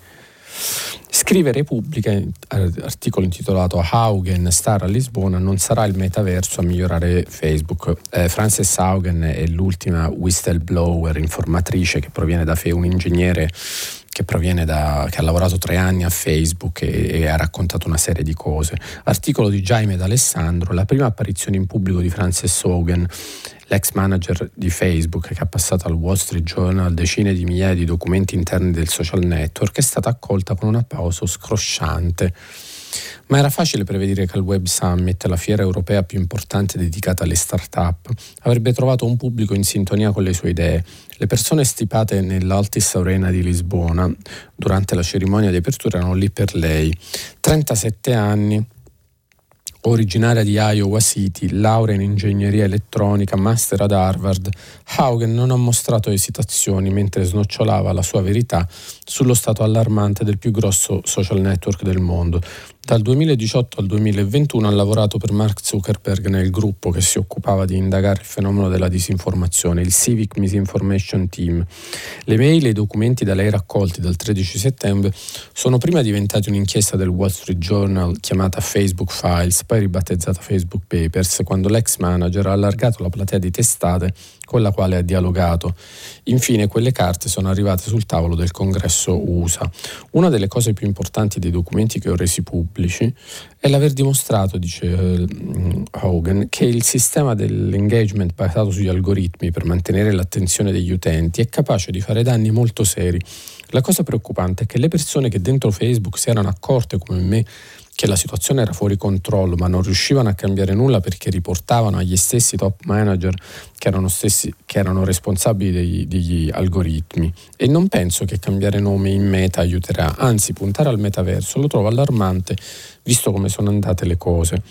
Scrive Repubblica, articolo intitolato Haugen, star a Lisbona, non sarà il metaverso a migliorare Facebook. Eh, Frances Haugen è l'ultima whistleblower, informatrice che proviene da Fe, un ingegnere che, da, che ha lavorato tre anni a Facebook e, e, ha raccontato una serie di cose. Articolo di Jaime D'Alessandro, la prima apparizione in pubblico di Frances Hogan, l'ex manager di Facebook che ha passato al Wall Street Journal decine di migliaia di documenti interni del social network, è stata accolta con un applauso scrosciante. Ma era facile prevedere che al Web Summit, la fiera europea più importante dedicata alle start-up, avrebbe trovato un pubblico in sintonia con le sue idee. Le persone stipate nell'Altis Arena di Lisbona durante la cerimonia di apertura erano lì per lei. 37 anni, originaria di Iowa City, laurea in ingegneria elettronica, master ad Harvard, Haugen non ha mostrato esitazioni mentre snocciolava la sua verità sullo stato allarmante del più grosso social network del mondo, dal 2018 al 2021 ha lavorato per Mark Zuckerberg nel gruppo che si occupava di indagare il fenomeno della disinformazione, il Civic Misinformation Team. Le mail e i documenti da lei raccolti dal 13 settembre sono prima diventati un'inchiesta del Wall Street Journal chiamata Facebook Files, poi ribattezzata Facebook Papers, quando l'ex manager ha allargato la platea di testate con la quale ha dialogato. Infine quelle carte sono arrivate sul tavolo del congresso USA. Una delle cose più importanti dei documenti che ho resi pubblici è l'aver dimostrato, dice uh, Hogan, che il sistema dell'engagement basato sugli algoritmi per mantenere l'attenzione degli utenti è capace di fare danni molto seri. La cosa preoccupante è che le persone che dentro Facebook si erano accorte come me che la situazione era fuori controllo, ma non riuscivano a cambiare nulla perché riportavano agli stessi top manager che erano, stessi, che erano responsabili degli, degli, algoritmi. E non penso che cambiare nome in meta aiuterà, anzi puntare al metaverso lo trovo allarmante visto come sono andate le cose.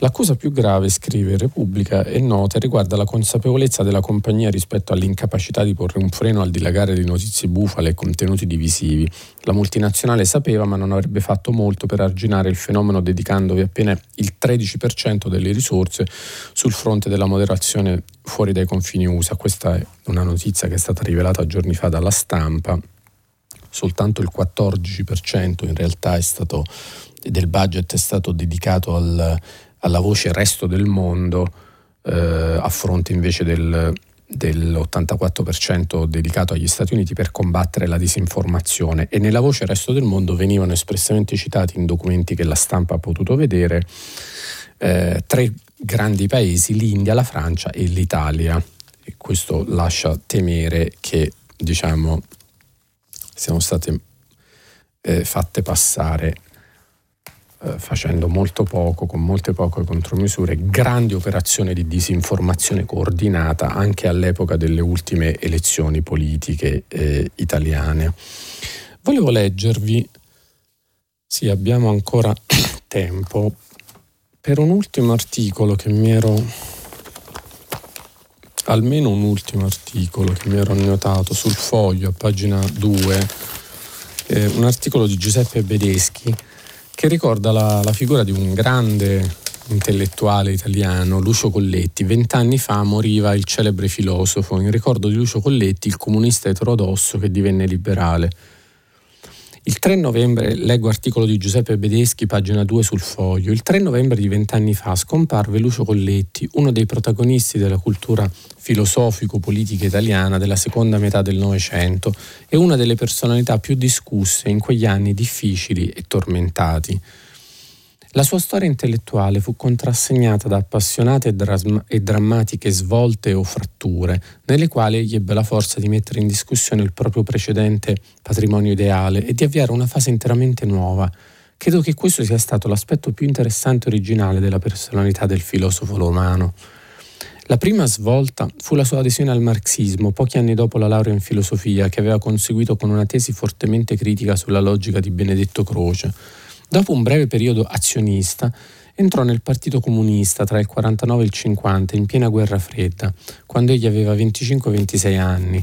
L'accusa più grave, scrive Repubblica, è nota e riguarda la consapevolezza della compagnia rispetto all'incapacità di porre un freno al dilagare di notizie bufale e contenuti divisivi. La multinazionale sapeva ma non avrebbe fatto molto per arginare il fenomeno dedicandovi appena il 13% delle risorse sul fronte della moderazione fuori dai confini USA. Questa è una notizia che è stata rivelata giorni fa dalla stampa. Soltanto il 14% in realtà è stato, del budget è stato dedicato al, alla voce resto del mondo eh, a fronte invece del, dell'84% dedicato agli Stati Uniti per combattere la disinformazione e nella voce resto del mondo venivano espressamente citati in documenti che la stampa ha potuto vedere eh, tre grandi paesi, l'India, la Francia e l'Italia. E questo lascia temere che diciamo, siano state eh, fatte passare facendo molto poco, con molte poche contromisure, grandi operazioni di disinformazione coordinata anche all'epoca delle ultime elezioni politiche eh, italiane. Volevo leggervi, sì abbiamo ancora tempo, per un ultimo articolo che mi ero, almeno un ultimo articolo che mi ero annotato sul foglio a pagina 2, eh, un articolo di Giuseppe Bedeschi che ricorda la, la figura di un grande intellettuale italiano, Lucio Colletti. Vent'anni fa moriva il celebre filosofo, in ricordo di Lucio Colletti, il comunista eterodosso che divenne liberale. Il 3 novembre, leggo articolo di Giuseppe Bedeschi, pagina 2 sul foglio, il 3 novembre di vent'anni fa scomparve Lucio Colletti, uno dei protagonisti della cultura filosofico-politica italiana della seconda metà del Novecento e una delle personalità più discusse in quegli anni difficili e tormentati. La sua storia intellettuale fu contrassegnata da appassionate e, drammatiche svolte o fratture, nelle quali egli ebbe la forza di mettere in discussione il proprio precedente patrimonio ideale e di avviare una fase interamente nuova. Credo che questo sia stato l'aspetto più interessante e originale della personalità del filosofo romano. La prima svolta fu la sua adesione al marxismo pochi anni dopo la laurea in filosofia che aveva conseguito con una tesi fortemente critica sulla logica di Benedetto Croce Dopo un breve periodo azionista, entrò nel Partito Comunista tra il 49 e il 50, in piena guerra fredda, quando egli aveva 25-26 anni.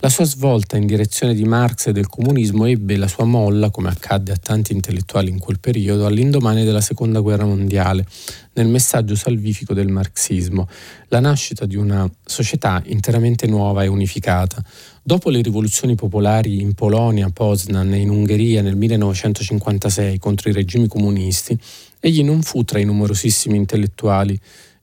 La sua svolta in direzione di Marx e del comunismo ebbe la sua molla, come accadde a tanti intellettuali in quel periodo, all'indomani della Seconda Guerra Mondiale, nel messaggio salvifico del marxismo, la nascita di una società interamente nuova e unificata. Dopo le rivoluzioni popolari in Polonia, Poznan e in Ungheria nel 1956 contro i regimi comunisti, egli non fu tra i numerosissimi intellettuali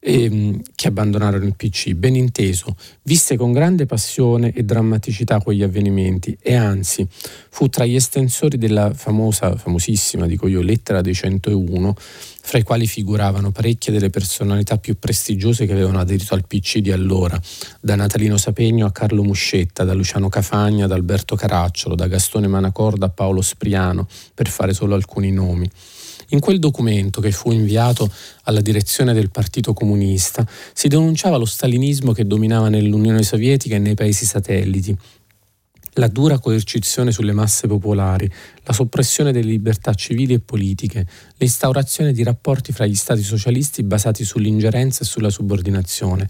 ehm, che abbandonarono il PC, ben inteso, visse con grande passione e drammaticità quegli avvenimenti e anzi fu tra gli estensori della famosa, famosissima, dico io, lettera dei 101, fra i quali figuravano parecchie delle personalità più prestigiose che avevano aderito al PC di allora, da Natalino Sapegno a Carlo Muscetta, da Luciano Cafagna ad Alberto Caracciolo, da Gastone Manacorda a Paolo Spriano, per fare solo alcuni nomi. In quel documento che fu inviato alla direzione del Partito Comunista si denunciava lo stalinismo che dominava nell'Unione Sovietica e nei paesi satelliti, la dura coercizione sulle masse popolari, la soppressione delle libertà civili e politiche, l'instaurazione di rapporti fra gli stati socialisti basati sull'ingerenza e sulla subordinazione,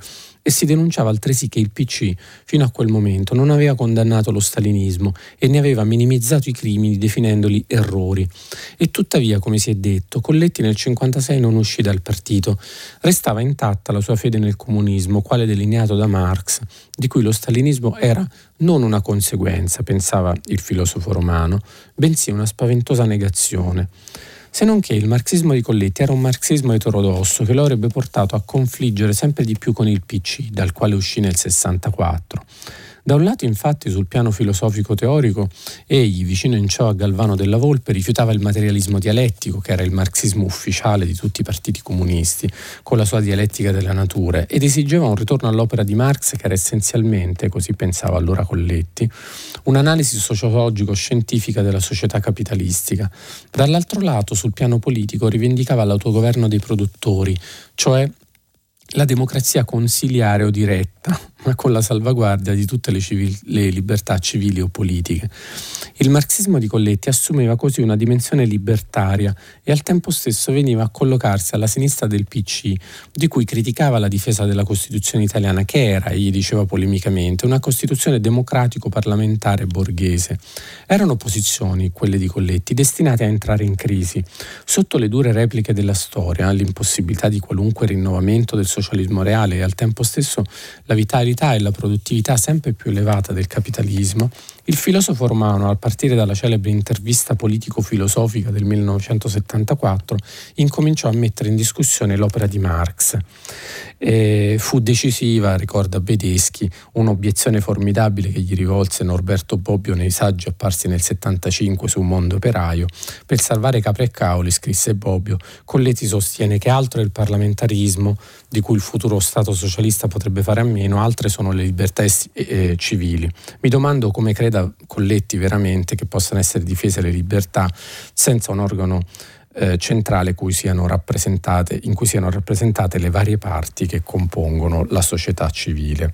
e si denunciava altresì che il PC, fino a quel momento, non aveva condannato lo stalinismo e ne aveva minimizzato i crimini definendoli errori. E tuttavia, come si è detto, Colletti nel 1956 non uscì dal partito. Restava intatta la sua fede nel comunismo, quale delineato da Marx, di cui lo stalinismo era non una conseguenza, pensava il filosofo romano, bensì una spaventosa negazione se non che il marxismo di Colletti era un marxismo eterodosso che lo avrebbe portato a confliggere sempre di più con il PC, dal quale uscì nel 64. Da un lato, infatti, sul piano filosofico-teorico, egli, vicino in ciò a Galvano della Volpe, rifiutava il materialismo dialettico, che era il marxismo ufficiale di tutti i partiti comunisti, con la sua dialettica della natura, ed esigeva un ritorno all'opera di Marx che era essenzialmente, così pensava allora Colletti, un'analisi sociologico-scientifica della società capitalistica. Dall'altro lato, sul piano politico, rivendicava l'autogoverno dei produttori, cioè la democrazia consiliare o diretta, ma con la salvaguardia di tutte le, civil- le, libertà civili o politiche. Il marxismo di Colletti assumeva così una dimensione libertaria e al tempo stesso veniva a collocarsi alla sinistra del PC, di cui criticava la difesa della Costituzione italiana, che era, egli diceva polemicamente, una Costituzione democratico-parlamentare borghese. Erano posizioni, quelle di Colletti, destinate a entrare in crisi. Sotto le dure repliche della storia, l'impossibilità di qualunque rinnovamento del socialismo reale e al tempo stesso la vitalità e la produttività sempre più elevata del capitalismo, il filosofo romano, a partire dalla celebre intervista politico-filosofica del 1974, incominciò a mettere in discussione l'opera di Marx. E fu decisiva, ricorda Bedeschi, un'obiezione formidabile che gli rivolse Norberto Bobbio nei saggi apparsi nel 75 su Mondo Operaio. Per salvare capre e cauli, scrisse Bobbio, Colletti sostiene che altro è il parlamentarismo, di cui il futuro Stato socialista potrebbe fare a meno, altre sono le libertà eh, civili. Mi domando come creda Colletti veramente che possano essere difese le libertà senza un organo eh, centrale cui in cui siano rappresentate le varie parti che compongono la società civile.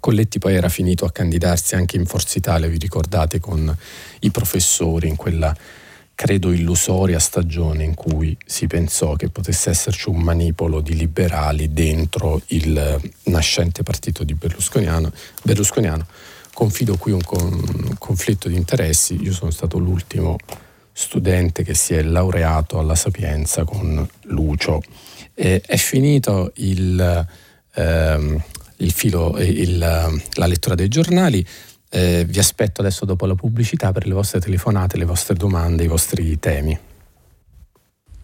Colletti poi era finito a candidarsi anche in Forza Italia, vi ricordate, con i professori in quella credo illusoria stagione in cui si pensò che potesse esserci un manipolo di liberali dentro il nascente partito di Berlusconiano. Berlusconiano. Confido qui un, con, un conflitto di interessi, io sono stato l'ultimo studente che si è laureato alla Sapienza con Lucio. E è finito il, ehm, il filo, il, la lettura dei giornali. Eh, vi aspetto adesso dopo la pubblicità per le vostre telefonate, le vostre domande, i vostri temi.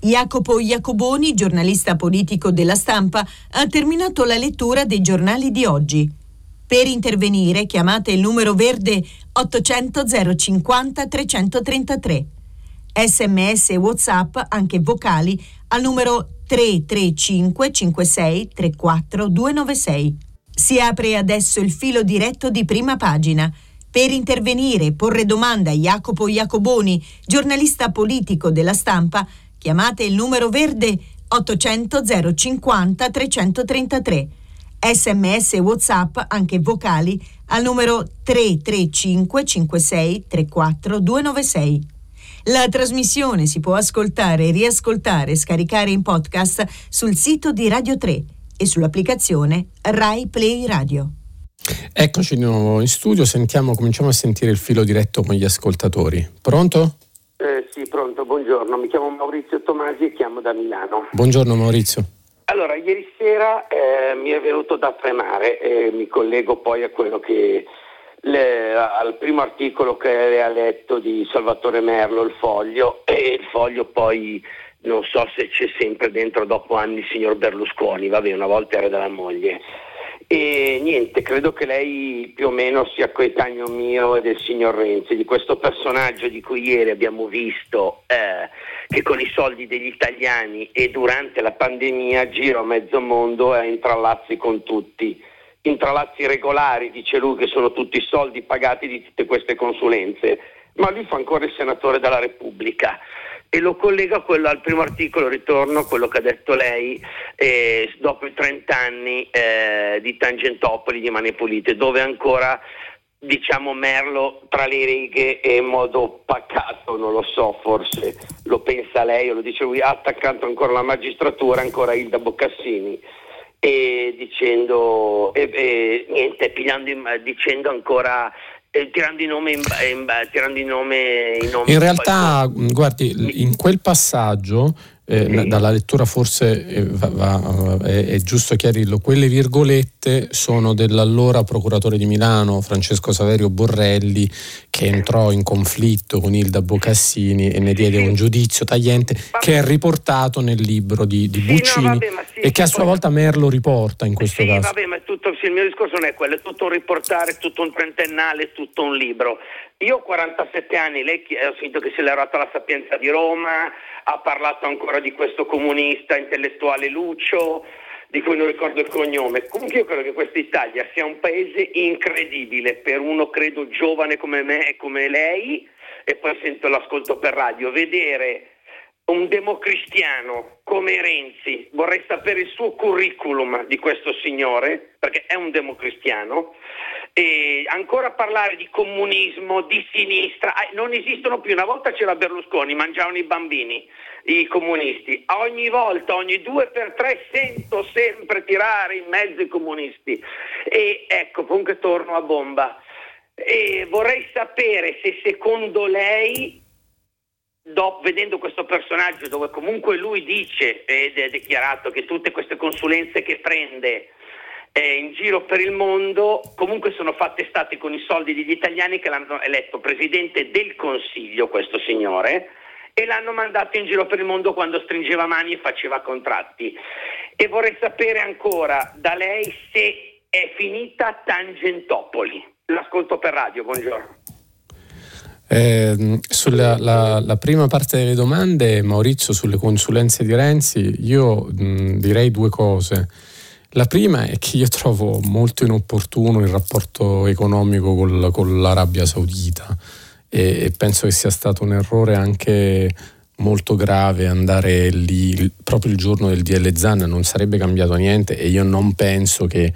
Jacopo Iacoboni, giornalista politico della stampa, ha terminato la lettura dei giornali di oggi. Per intervenire chiamate il numero verde 800 050 333. Sms e WhatsApp, anche vocali, al numero 335 56 34 296. Si apre adesso il filo diretto di prima pagina. Per intervenire e porre domanda a Jacopo Iacoboni, giornalista politico della stampa, chiamate il numero verde 800 050 333. Sms e WhatsApp, anche vocali, al numero 335 56 34 296. La trasmissione si può ascoltare, riascoltare e scaricare in podcast sul sito di Radio 3 e sull'applicazione Rai Play Radio. Eccoci di nuovo in studio, sentiamo, cominciamo a sentire il filo diretto con gli ascoltatori. Pronto? Eh, sì, pronto, buongiorno. Mi chiamo Maurizio Tomasi e chiamo da Milano. Buongiorno Maurizio. Allora, ieri sera eh, mi è venuto da tremare e mi collego poi a quello che le, al primo articolo che lei ha letto di Salvatore Merlo, il foglio, e il foglio poi non so se c'è sempre dentro dopo anni il signor Berlusconi, vabbè, una volta era della moglie. E niente, credo che lei più o meno sia coetaneo mio e del signor Renzi, di questo personaggio di cui ieri abbiamo visto eh, che con i soldi degli italiani e durante la pandemia gira a mezzo mondo e intrallazzi con tutti. Intrallazzi regolari, dice lui, che sono tutti soldi pagati di tutte queste consulenze, ma lui fa ancora il senatore della Repubblica e lo collega quello, al primo articolo, ritorno a quello che ha detto lei, eh, dopo i 30 anni eh, di Tangentopoli, di Mani Pulite, dove ancora diciamo Merlo tra le righe e in modo pacato, non lo so, forse lo pensa lei o lo dice lui, ha attaccato ancora la magistratura, ancora Ilda Boccassini e dicendo, e, e, niente, in, dicendo ancora eh, tirando i nomi in, in, tirando i nome, i nomi in realtà guardi in quel passaggio eh, sì. dalla lettura forse eh, va, va, è, è, giusto chiarirlo, quelle virgolette sono dell'allora procuratore di Milano Francesco Saverio Borrelli che entrò in conflitto con Ilda Bocassini e ne diede sì. un giudizio tagliente che è riportato nel libro di, di sì, Buccini no, vabbè, e che a sua volta Merlo riporta in questo caso. Vabbè, ma tutto, il mio discorso non è quello, è tutto un riportare, tutto un trentennale, tutto un libro. Io ho 47 anni, lei ho sentito che si è levata la sapienza di Roma, ha parlato ancora di questo comunista intellettuale Lucio, di cui non ricordo il cognome. Comunque io credo che questa Italia sia un paese incredibile per uno, credo, giovane come me e come lei, e poi sento l'ascolto per radio, vedere un democristiano come Renzi, vorrei sapere il suo curriculum di questo signore, perché è un democristiano, e ancora parlare di comunismo, di sinistra, ah, non esistono più, una volta c'era Berlusconi, mangiavano i bambini, i comunisti, ogni volta, ogni due per tre sento sempre tirare in mezzo i comunisti. E ecco, comunque torno a bomba. E vorrei sapere se secondo lei dopo, vedendo questo personaggio dove comunque lui dice ed è dichiarato che tutte queste consulenze che prende eh, in giro per il mondo comunque sono fatte state con i soldi degli italiani che l'hanno eletto presidente del Consiglio questo signore e l'hanno mandato in giro per il mondo quando stringeva mani e faceva contratti. E vorrei sapere ancora da lei se è finita Tangentopoli. L'ascolto per radio, buongiorno. Eh, sulla la, la prima parte delle domande, Maurizio, sulle consulenze di Renzi, io mh, direi due cose. La prima è che io trovo molto inopportuno il rapporto economico col, con l'Arabia Saudita e, e, penso che sia stato un errore anche molto grave andare lì proprio il giorno del DL Zan, non sarebbe cambiato niente e io non penso che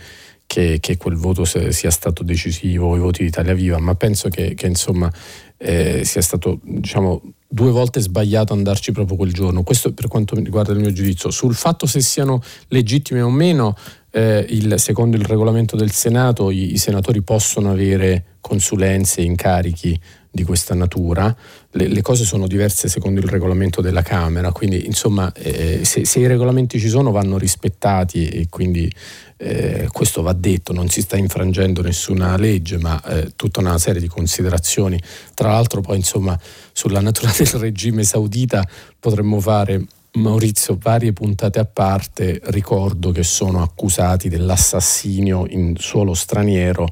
che, che, quel voto sia stato decisivo, i voti di Italia Viva, ma penso che, che insomma eh, sia stato diciamo, due volte sbagliato andarci proprio quel giorno. Questo per quanto riguarda il mio giudizio. Sul fatto se siano legittime o meno, eh, il, secondo il regolamento del Senato, i, i, senatori possono avere consulenze, incarichi di questa natura. Le, le, cose sono diverse secondo il regolamento della Camera, quindi insomma eh, se, se, i regolamenti ci sono vanno rispettati e quindi eh, questo va detto, non si sta infrangendo nessuna legge, ma eh, tutta una serie di considerazioni. Tra l'altro poi insomma sulla natura del regime saudita potremmo fare Maurizio varie puntate a parte, ricordo che sono accusati dell'assassinio in suolo straniero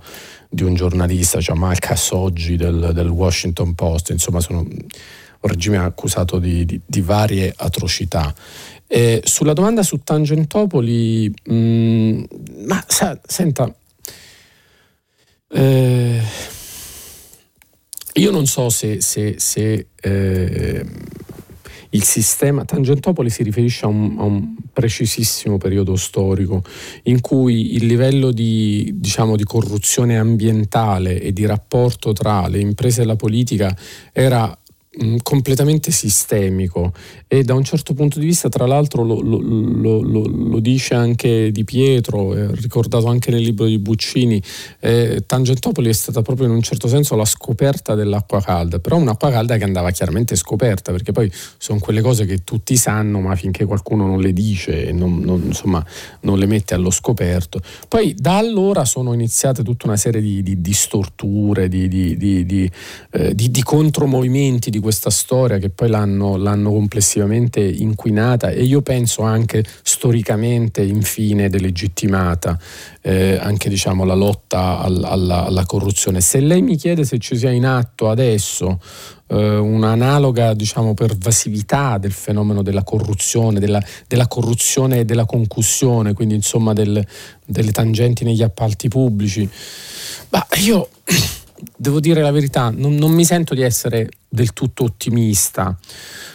di un giornalista, Jamal Khashoggi del, del Washington Post, insomma sono un regime accusato di, di, di varie atrocità. Eh, sulla domanda su Tangentopoli, mh, mm, ma sa, senta, eh, io non so se, se, se eh, il sistema Tangentopoli si riferisce a un, a un, precisissimo periodo storico in cui il livello di, diciamo, di corruzione ambientale e di rapporto tra le imprese e la politica era completamente sistemico e da un certo punto di vista, tra l'altro, lo, lo, lo, lo dice anche Di Pietro, è ricordato anche nel libro di Buccini, eh, Tangentopoli è stata proprio in un certo senso la scoperta dell'acqua calda, però un'acqua calda che andava chiaramente scoperta, perché poi sono quelle cose che tutti sanno, ma finché qualcuno non le dice e non, non, insomma, non le mette allo scoperto. Poi da allora sono iniziate tutta una serie di, di, di storture, di, di, eh, di contromovimenti di questa storia che poi l'hanno, l'hanno complessivamente inquinata e io penso anche storicamente infine delegittimata eh, anche diciamo, la lotta al, alla, alla, corruzione. Se lei mi chiede se ci sia in atto adesso eh, un'analoga diciamo, pervasività del fenomeno della corruzione, della, della corruzione e della concussione, quindi insomma del, delle tangenti negli appalti pubblici, ma io devo dire la verità, non, non mi sento di essere del tutto ottimista.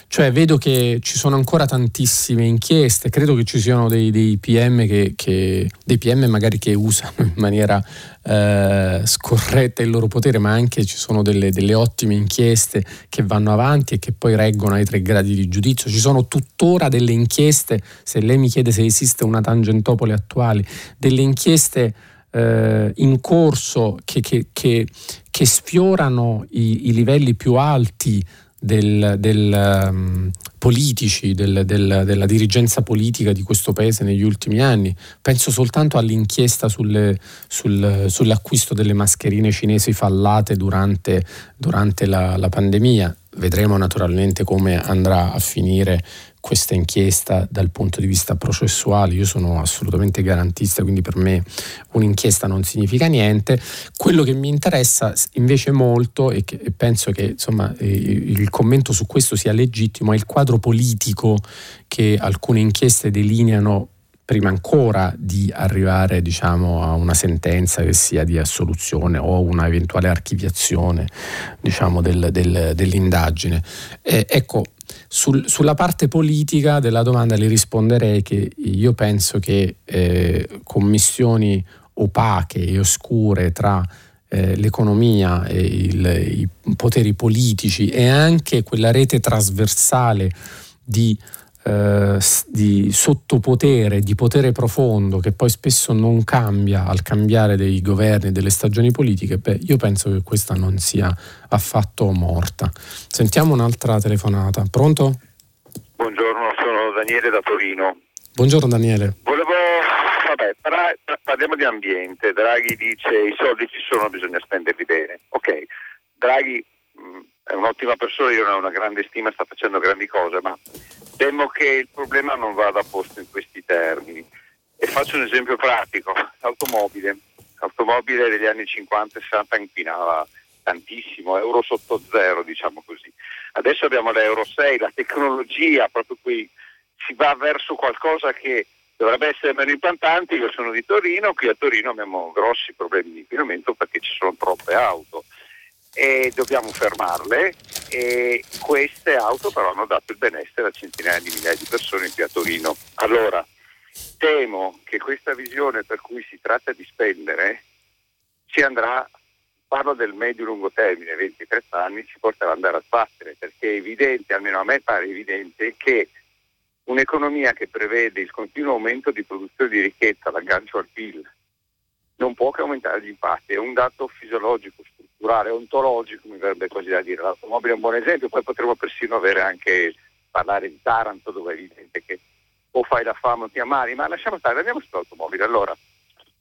Cioè vedo che ci sono ancora tantissime inchieste, credo che ci siano dei, dei PM, che, che, dei PM magari che usano in maniera eh, scorretta il loro potere, ma anche ci sono delle, delle, ottime inchieste che vanno avanti e che poi reggono ai tre gradi di giudizio. Ci sono tuttora delle inchieste, se lei mi chiede se esiste una Tangentopoli attuale, delle inchieste eh, in corso che, che, che, che sfiorano i, i, livelli più alti del, del, um, politici, del, del, della dirigenza politica di questo paese negli ultimi anni. Penso soltanto all'inchiesta sulle, sul, sull'acquisto delle mascherine cinesi fallate durante, durante la, la pandemia. Vedremo naturalmente come andrà a finire questa inchiesta dal punto di vista processuale, io sono assolutamente garantista, quindi per me un'inchiesta non significa niente. Quello che mi interessa invece molto e, che, e penso che insomma, il commento su questo sia legittimo è il quadro politico che alcune inchieste delineano prima ancora di arrivare diciamo, a una sentenza che sia di assoluzione o una eventuale archiviazione diciamo, del, del, dell'indagine. Eh, ecco, sul, sulla parte politica della domanda le risponderei che io penso che eh, commissioni opache e oscure tra eh, l'economia e il, i poteri politici e anche quella rete trasversale di eh, di sottopotere, di potere profondo che poi spesso non cambia al cambiare dei governi e delle stagioni politiche, beh, io penso che questa non sia affatto morta. Sentiamo un'altra telefonata. Pronto? Buongiorno, sono Daniele da Torino. Buongiorno Daniele. Volevo, vabbè, parliamo di ambiente. Draghi dice i soldi ci sono, bisogna spenderli bene. Ok, Draghi mm, è un'ottima persona, io ho una grande stima, sta facendo grandi cose, ma Temo che il problema non vada posto in questi termini. E faccio un esempio pratico, l'automobile. L'automobile degli anni 50 e 60 inquinava tantissimo, euro sotto zero diciamo così. Adesso abbiamo l'euro 6, la tecnologia proprio qui si va verso qualcosa che dovrebbe essere meno impattante. Io sono di Torino, qui a Torino abbiamo grossi problemi di inquinamento perché ci sono troppe auto e dobbiamo fermarle e queste auto però hanno dato il benessere a centinaia di migliaia di persone qui a Torino. Allora, temo che questa visione per cui si tratta di spendere ci andrà, parlo del medio-lungo termine, 20-30 anni, ci porterà ad andare a sbattere, perché è evidente, almeno a me pare evidente, che un'economia che prevede il continuo aumento di produzione di ricchezza, l'aggancio al PIL, non può che aumentare gli impatti, è un dato fisiologico, strutturale, ontologico, mi verrebbe così da dire. L'automobile è un buon esempio, poi potremmo persino avere anche, parlare di Taranto, dove è evidente che o fai la fama o ti amari, ma lasciamo stare, andiamo sull'automobile. Allora,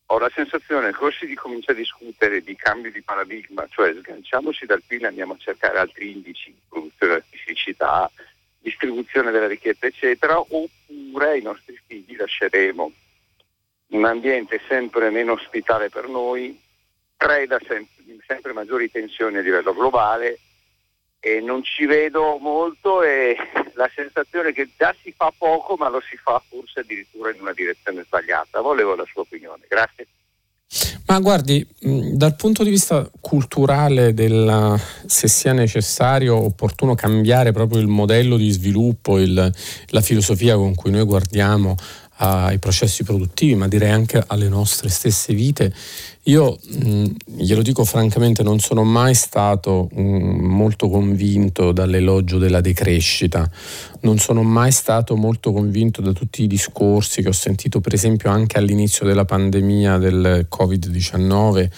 ho la sensazione che o si comincia a discutere di cambio di paradigma, cioè sganciamoci dal PIL e andiamo a cercare altri indici, produzione di elettricità, distribuzione della ricchezza, eccetera, oppure ai nostri figli lasceremo un ambiente sempre meno ospitale per noi, crea sempre, sempre maggiori tensioni a livello globale e non ci vedo molto e la sensazione che già si fa poco ma lo si fa forse addirittura in una direzione sbagliata. Volevo la sua opinione. Grazie. Ma guardi, dal punto di vista culturale della, se sia necessario opportuno cambiare proprio il modello di sviluppo, il, la filosofia con cui noi guardiamo ai processi produttivi, ma direi anche alle nostre stesse vite. Io mh, glielo dico francamente, non sono mai stato mh, molto convinto dall'elogio della decrescita, non sono mai stato molto convinto da tutti i discorsi che ho sentito, per esempio, anche all'inizio della pandemia del Covid-19,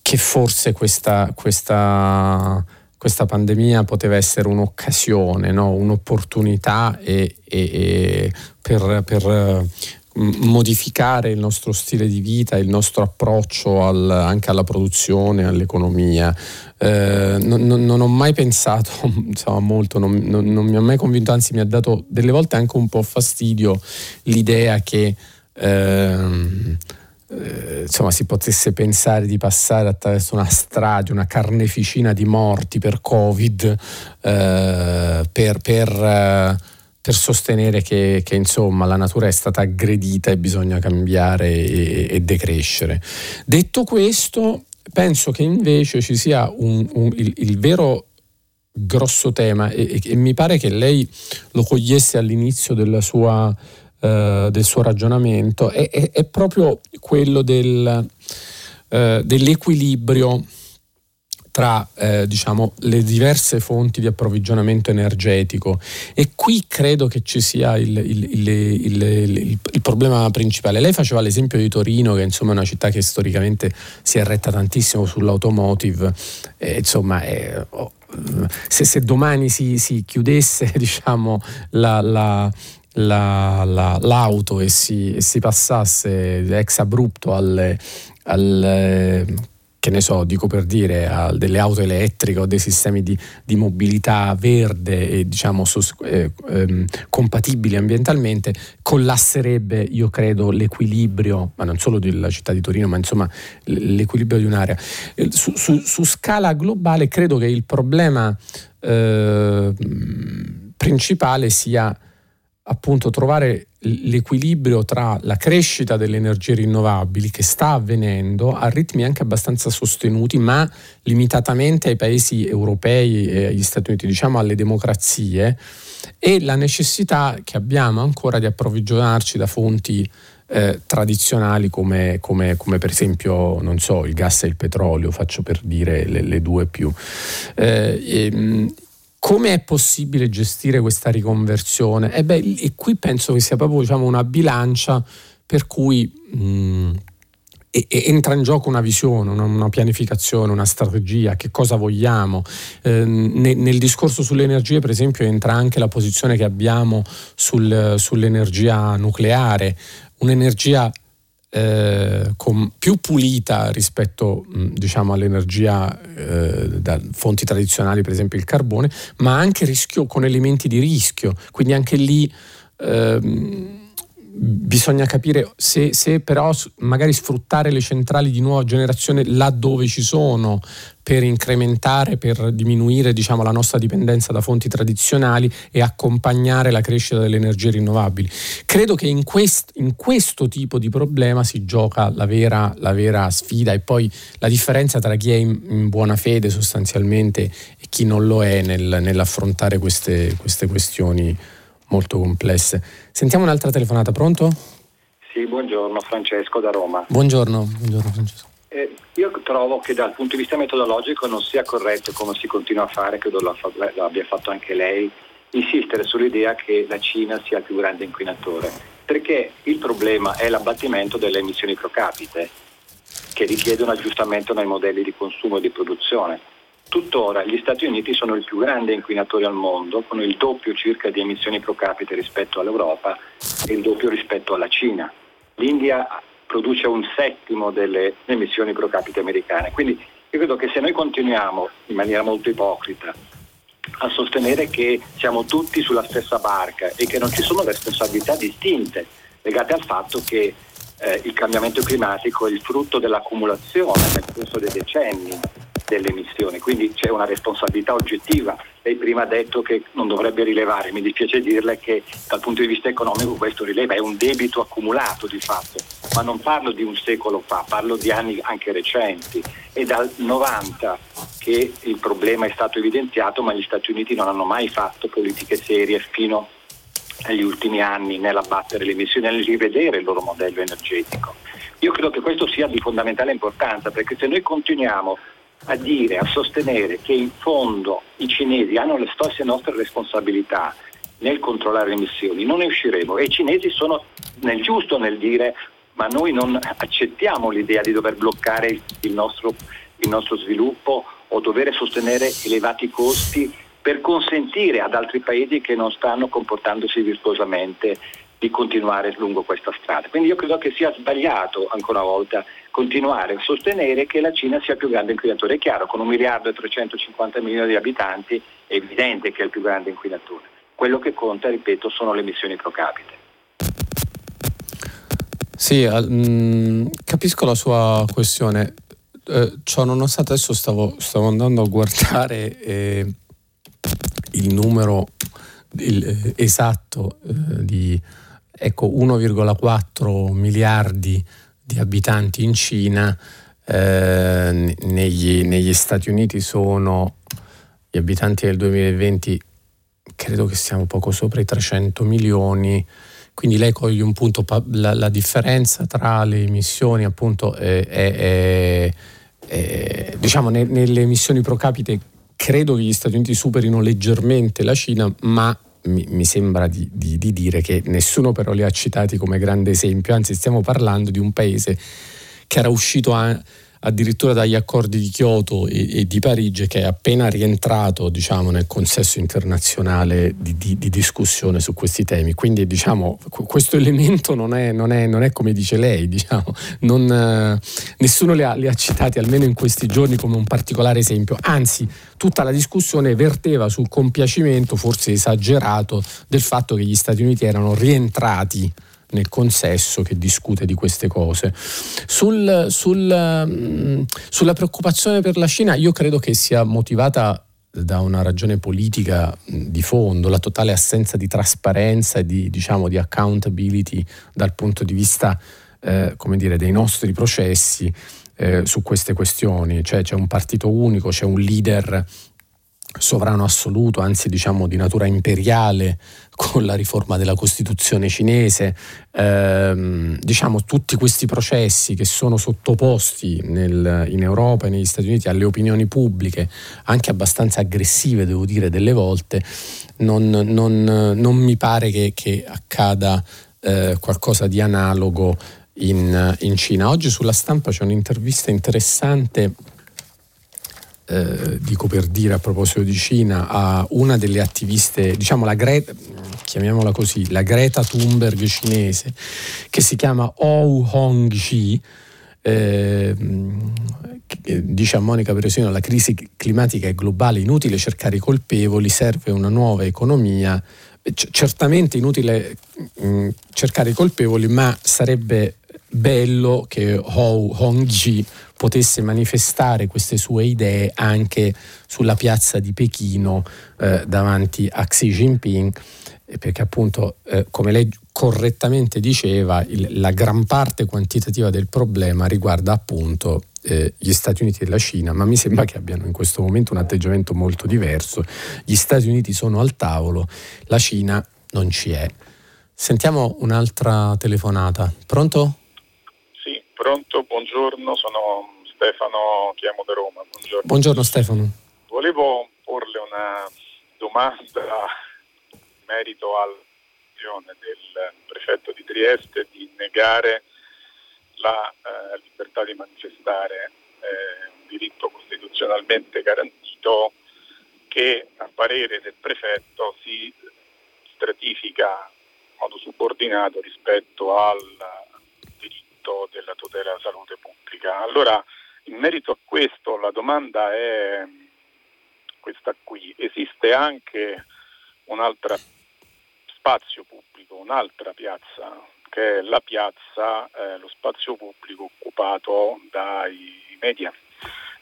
che forse questa, questa questa pandemia poteva essere un'occasione, no? un'opportunità e, e, e per, per, modificare il nostro stile di vita, il nostro approccio al, anche alla produzione, all'economia. Eh, non, non, non, ho mai pensato insomma, molto, non, non, mi ha mai convinto, anzi mi ha dato delle volte anche un po' fastidio l'idea che... Eh, eh, insomma, si potesse pensare di passare attraverso una strage, una carneficina di morti per Covid, eh, per, per, eh, per, sostenere che, che insomma, la natura è stata aggredita e bisogna cambiare e, e decrescere. Detto questo, penso che invece ci sia un, un, il, il vero grosso tema e, e, mi pare che lei lo cogliesse all'inizio sua eh, del suo ragionamento è, è, è proprio quello del, eh, dell'equilibrio tra eh, diciamo, le diverse fonti di approvvigionamento energetico e qui credo che ci sia il, il, il, il, problema principale. Lei faceva l'esempio di Torino che insomma, è una città che storicamente si è retta tantissimo sull'automotive, eh, insomma oh, se, se, domani si, si chiudesse diciamo, la, la la, la, l'auto e si, e si, passasse ex abrupto alle, alle, che ne so, dico per dire, a delle auto elettriche o dei sistemi di, di mobilità verde e diciamo sos, eh, eh, compatibili ambientalmente, collasserebbe, io credo, l'equilibrio, ma non solo della città di Torino, ma insomma l'equilibrio di un'area. Su, su, su scala globale credo che il problema eh, principale sia appunto trovare l'equilibrio tra la crescita delle energie rinnovabili che sta avvenendo a ritmi anche abbastanza sostenuti, ma limitatamente ai paesi europei e agli Stati Uniti, diciamo alle democrazie, e la necessità che abbiamo ancora di approvvigionarci da fonti eh, tradizionali come, come, come, per esempio, non so, il gas e il petrolio, faccio per dire le, le due più. Eh, e, come è possibile gestire questa riconversione? E, beh, e qui penso che sia proprio diciamo, una bilancia per cui mh, e, e entra in gioco una visione, una, una, pianificazione, una strategia, che cosa vogliamo. Eh, ne, nel discorso sulle energie, per esempio, entra anche la posizione che abbiamo sul, sull'energia nucleare, un'energia eh, con, più pulita rispetto diciamo, all'energia eh, da fonti tradizionali, per esempio il carbone, ma anche rischio, con elementi di rischio. Quindi anche lì ehm, bisogna capire se, se, però magari sfruttare le centrali di nuova generazione laddove ci sono per incrementare, per diminuire diciamo, la nostra dipendenza da fonti tradizionali e accompagnare la crescita delle energie rinnovabili. Credo che in, quest, in questo tipo di problema si gioca la vera, la vera, sfida e poi la differenza tra chi è in, in buona fede sostanzialmente e chi non lo è nel, nell'affrontare queste, queste questioni molto complesse. Sentiamo un'altra telefonata, pronto? Sì, buongiorno, Francesco da Roma. Buongiorno, buongiorno Francesco. Eh, io trovo che dal punto di vista metodologico non sia corretto, come si continua a fare, credo lo, abbia fatto anche lei, insistere sull'idea che la Cina sia il più grande inquinatore, perché il problema è l'abbattimento delle emissioni pro capite, che richiede un aggiustamento nei modelli di consumo e di produzione. Tuttora gli Stati Uniti sono il più grande inquinatore al mondo, con il doppio circa di emissioni pro capite rispetto all'Europa e il doppio rispetto alla Cina. L'India produce un settimo delle emissioni pro capite americane. Quindi io credo che se noi continuiamo in maniera molto ipocrita a sostenere che siamo tutti sulla stessa barca e che non ci sono responsabilità distinte legate al fatto che eh, il cambiamento climatico è il frutto dell'accumulazione nel corso dei decenni delle emissioni, quindi c'è una responsabilità oggettiva. Lei prima ha detto che non dovrebbe rilevare, mi dispiace dirle che dal punto di vista economico questo rileva, è un debito accumulato di fatto, ma non parlo di un secolo fa, parlo di anni anche recenti. È dal 90 che il problema è stato evidenziato, ma gli Stati Uniti non hanno mai fatto politiche serie fino negli ultimi anni nell'abbattere le emissioni, nel rivedere il loro modello energetico. Io credo che questo sia di fondamentale importanza perché se noi continuiamo a dire, a sostenere che in fondo i cinesi hanno le stesse nostre responsabilità nel controllare le emissioni, non ne usciremo. E i cinesi sono nel giusto nel dire ma noi non accettiamo l'idea di dover bloccare il nostro, il nostro sviluppo o dover sostenere elevati costi per consentire ad altri paesi che non stanno comportandosi virtuosamente di continuare lungo questa strada. Quindi io credo che sia sbagliato ancora una volta continuare a sostenere che la Cina sia il più grande inquinatore. È chiaro, con un miliardo e 350 milioni di abitanti è evidente che è il più grande inquinatore. Quello che conta, ripeto, sono le emissioni pro capite. Sì, mm, capisco la sua questione. Eh, ciò nonostante adesso stavo, stavo, andando a guardare eh, il numero il, eh, esatto eh, di ecco, 1,4 miliardi di abitanti in Cina, eh, negli, negli, Stati Uniti sono gli abitanti del 2020, credo che siamo poco sopra i 300 milioni, quindi lei coglie un punto, la, la differenza tra le emissioni appunto è, è, è, diciamo ne, nelle emissioni pro capite credo che gli Stati Uniti superino leggermente la Cina, ma mi, mi sembra di, di, di, dire che nessuno però li ha citati come grande esempio, anzi stiamo parlando di un paese che era uscito a, addirittura dagli accordi di Kyoto e, e di Parigi che è appena rientrato diciamo, nel consesso internazionale di, di, di, discussione su questi temi. Quindi diciamo, questo elemento non è, non, è, non è, come dice lei, diciamo, non, eh, nessuno li ha, li ha citati almeno in questi giorni come un particolare esempio, anzi tutta la discussione verteva sul compiacimento forse esagerato del fatto che gli Stati Uniti erano rientrati nel consesso che discute di queste cose. Sul, sul, mm, sulla preoccupazione per la Cina io credo che sia motivata da una ragione politica mm, di fondo, la totale assenza di trasparenza e di, diciamo, di accountability dal punto di vista eh, dire, dei nostri processi eh, su queste questioni, cioè c'è un partito unico, c'è un leader sovrano assoluto, anzi diciamo di natura imperiale con la riforma della Costituzione cinese, ehm, diciamo tutti questi processi che sono sottoposti nel, in Europa e negli Stati Uniti alle opinioni pubbliche, anche abbastanza aggressive devo dire delle volte, non, non, non mi pare che, che accada eh, qualcosa di analogo in, in Cina. Oggi sulla stampa c'è un'intervista interessante eh, dico per dire a proposito di Cina, a una delle attiviste, diciamo la Greta, chiamiamola così, la Greta Thunberg cinese, che si chiama Ou Hongji, eh, dice a Monica Peresino la crisi climatica è globale, inutile cercare i colpevoli, serve una nuova economia. C- certamente inutile mh, mm, cercare i colpevoli, ma sarebbe bello che Hou Hongji potesse manifestare queste sue idee anche sulla piazza di Pechino eh, davanti a Xi Jinping, perché appunto, eh, come lei correttamente diceva, il, la gran parte quantitativa del problema riguarda appunto eh, gli Stati Uniti e la Cina, ma mi sembra che abbiano in questo momento un atteggiamento molto diverso. Gli Stati Uniti sono al tavolo, la Cina non ci è. Sentiamo un'altra telefonata. Pronto? Pronto, buongiorno, sono Stefano, chiamo da Roma. Buongiorno. Buongiorno Stefano. Volevo porle una domanda in merito all'azione del prefetto di Trieste di negare la eh, libertà di manifestare, eh, un diritto costituzionalmente garantito che a parere del prefetto si stratifica in modo subordinato rispetto al diritto della tutela della salute pubblica. Allora in merito a questo la domanda è questa qui. Esiste anche un altro spazio pubblico, un'altra piazza, che è la piazza, eh, lo spazio pubblico occupato dai media,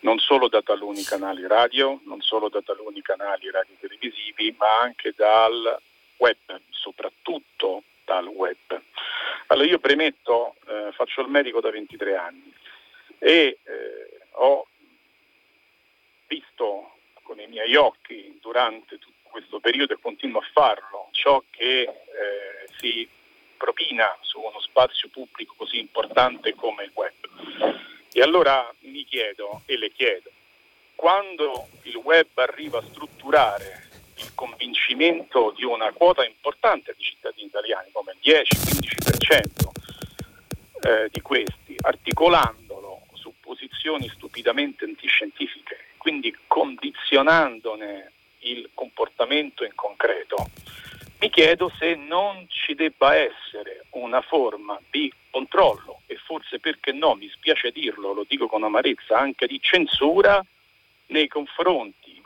non solo da taluni canali radio, non solo da taluni canali radiotelevisivi, ma anche dal web, soprattutto dal web. Allora io premetto, eh, faccio il medico da 23 anni e eh, ho visto con i miei occhi durante tutto questo periodo e continuo a farlo ciò che eh, si propina su uno spazio pubblico così importante come il web. E allora mi chiedo e le chiedo, quando il web arriva a strutturare il convincimento di una quota importante di cittadini italiani, come il 10-15% eh, di questi, articolandolo su posizioni stupidamente antiscientifiche, quindi condizionandone il comportamento in concreto, mi chiedo se non ci debba essere una forma di controllo e forse perché no, mi spiace dirlo, lo dico con amarezza, anche di censura nei confronti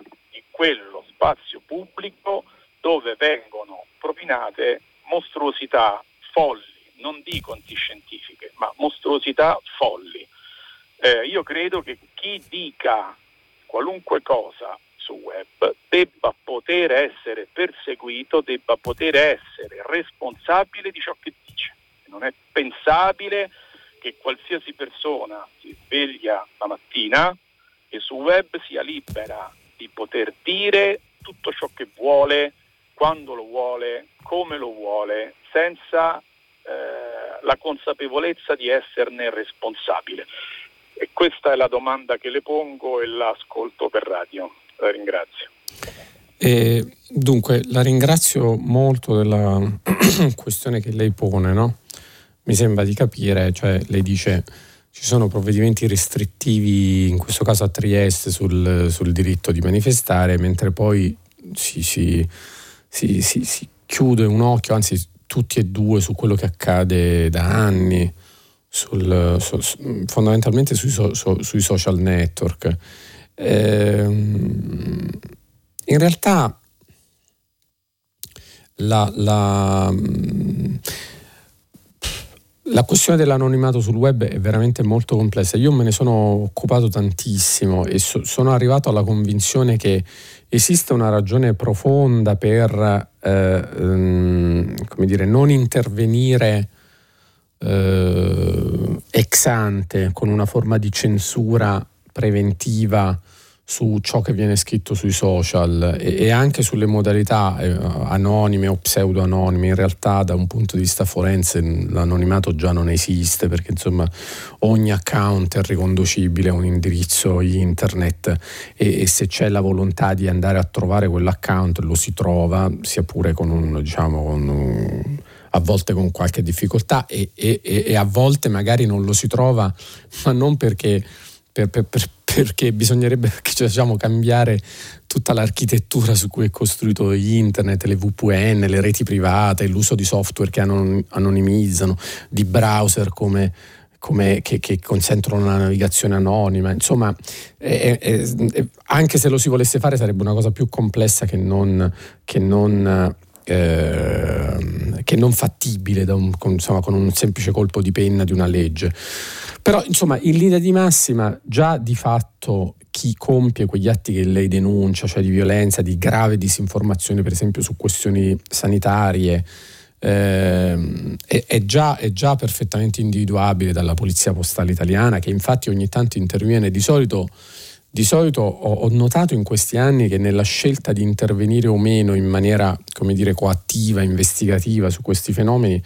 quello spazio pubblico dove vengono propinate mostruosità folli, non dico antiscientifiche, ma mostruosità folli. Eh, io credo che chi dica qualunque cosa sul web debba poter essere perseguito, debba poter essere responsabile di ciò che dice. Non è pensabile che qualsiasi persona si sveglia la mattina e sul web sia libera di poter dire tutto ciò che vuole, quando lo vuole, come lo vuole, senza eh, la consapevolezza di esserne responsabile. E questa è la domanda che le pongo e l'ascolto per radio. La ringrazio. E dunque, la ringrazio molto della questione che lei pone, no? Mi sembra di capire, cioè lei dice ci sono provvedimenti restrittivi, in questo caso a Trieste, sul, sul diritto di manifestare, mentre poi si, si, si, si, chiude un occhio, anzi tutti e due, su quello che accade da anni, sul, su, fondamentalmente sui, so, sui social network. Ehm, in realtà la, la, la, questione dell'anonimato sul web è veramente molto complessa. Io me ne sono occupato tantissimo e so, sono arrivato alla convinzione che esiste una ragione profonda per eh, um, dire, non intervenire eh, ex ante con una forma di censura preventiva su ciò che viene scritto sui social e, e anche sulle modalità eh, anonime o pseudo-anonime. In realtà da un punto di vista forense l'anonimato già non esiste perché insomma ogni account è riconducibile a un indirizzo internet e, e se c'è la volontà di andare a trovare quell'account lo si trova, sia pure con un, diciamo, con un a volte con qualche difficoltà e, e, e, a volte magari non lo si trova, ma non perché per, per, per, perché bisognerebbe che diciamo, cambiare tutta l'architettura su cui è costruito internet, le VPN, le reti private, l'uso di software che anonimizzano, di browser come, come, che, che, consentono una navigazione anonima. Insomma, è, è, è, anche se lo si volesse fare sarebbe una cosa più complessa che non, che non eh, che non fattibile un, con, insomma, con un semplice colpo di penna di una legge. Però, insomma, in linea di massima, già di fatto chi compie quegli atti che lei denuncia, cioè di violenza, di grave disinformazione, per esempio su questioni sanitarie, eh, è, è, già, è, già, perfettamente individuabile dalla Polizia Postale Italiana, che infatti ogni tanto interviene di solito di solito ho, notato in questi anni che nella scelta di intervenire o meno in maniera, come dire, coattiva, investigativa su questi fenomeni,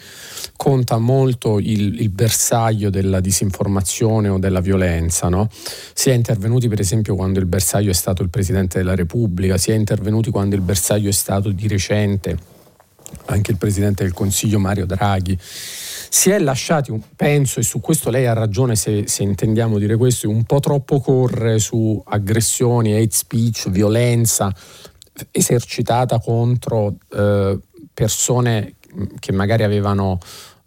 conta molto il, il bersaglio della disinformazione o della violenza. No? Si è intervenuti per esempio quando il bersaglio è stato il Presidente della Repubblica, si è intervenuti quando il bersaglio è stato di recente anche il Presidente del Consiglio Mario Draghi si è lasciati, penso, e su questo lei ha ragione se, se intendiamo dire questo, un po' troppo correre su aggressioni, hate speech, violenza esercitata contro eh, persone che magari avevano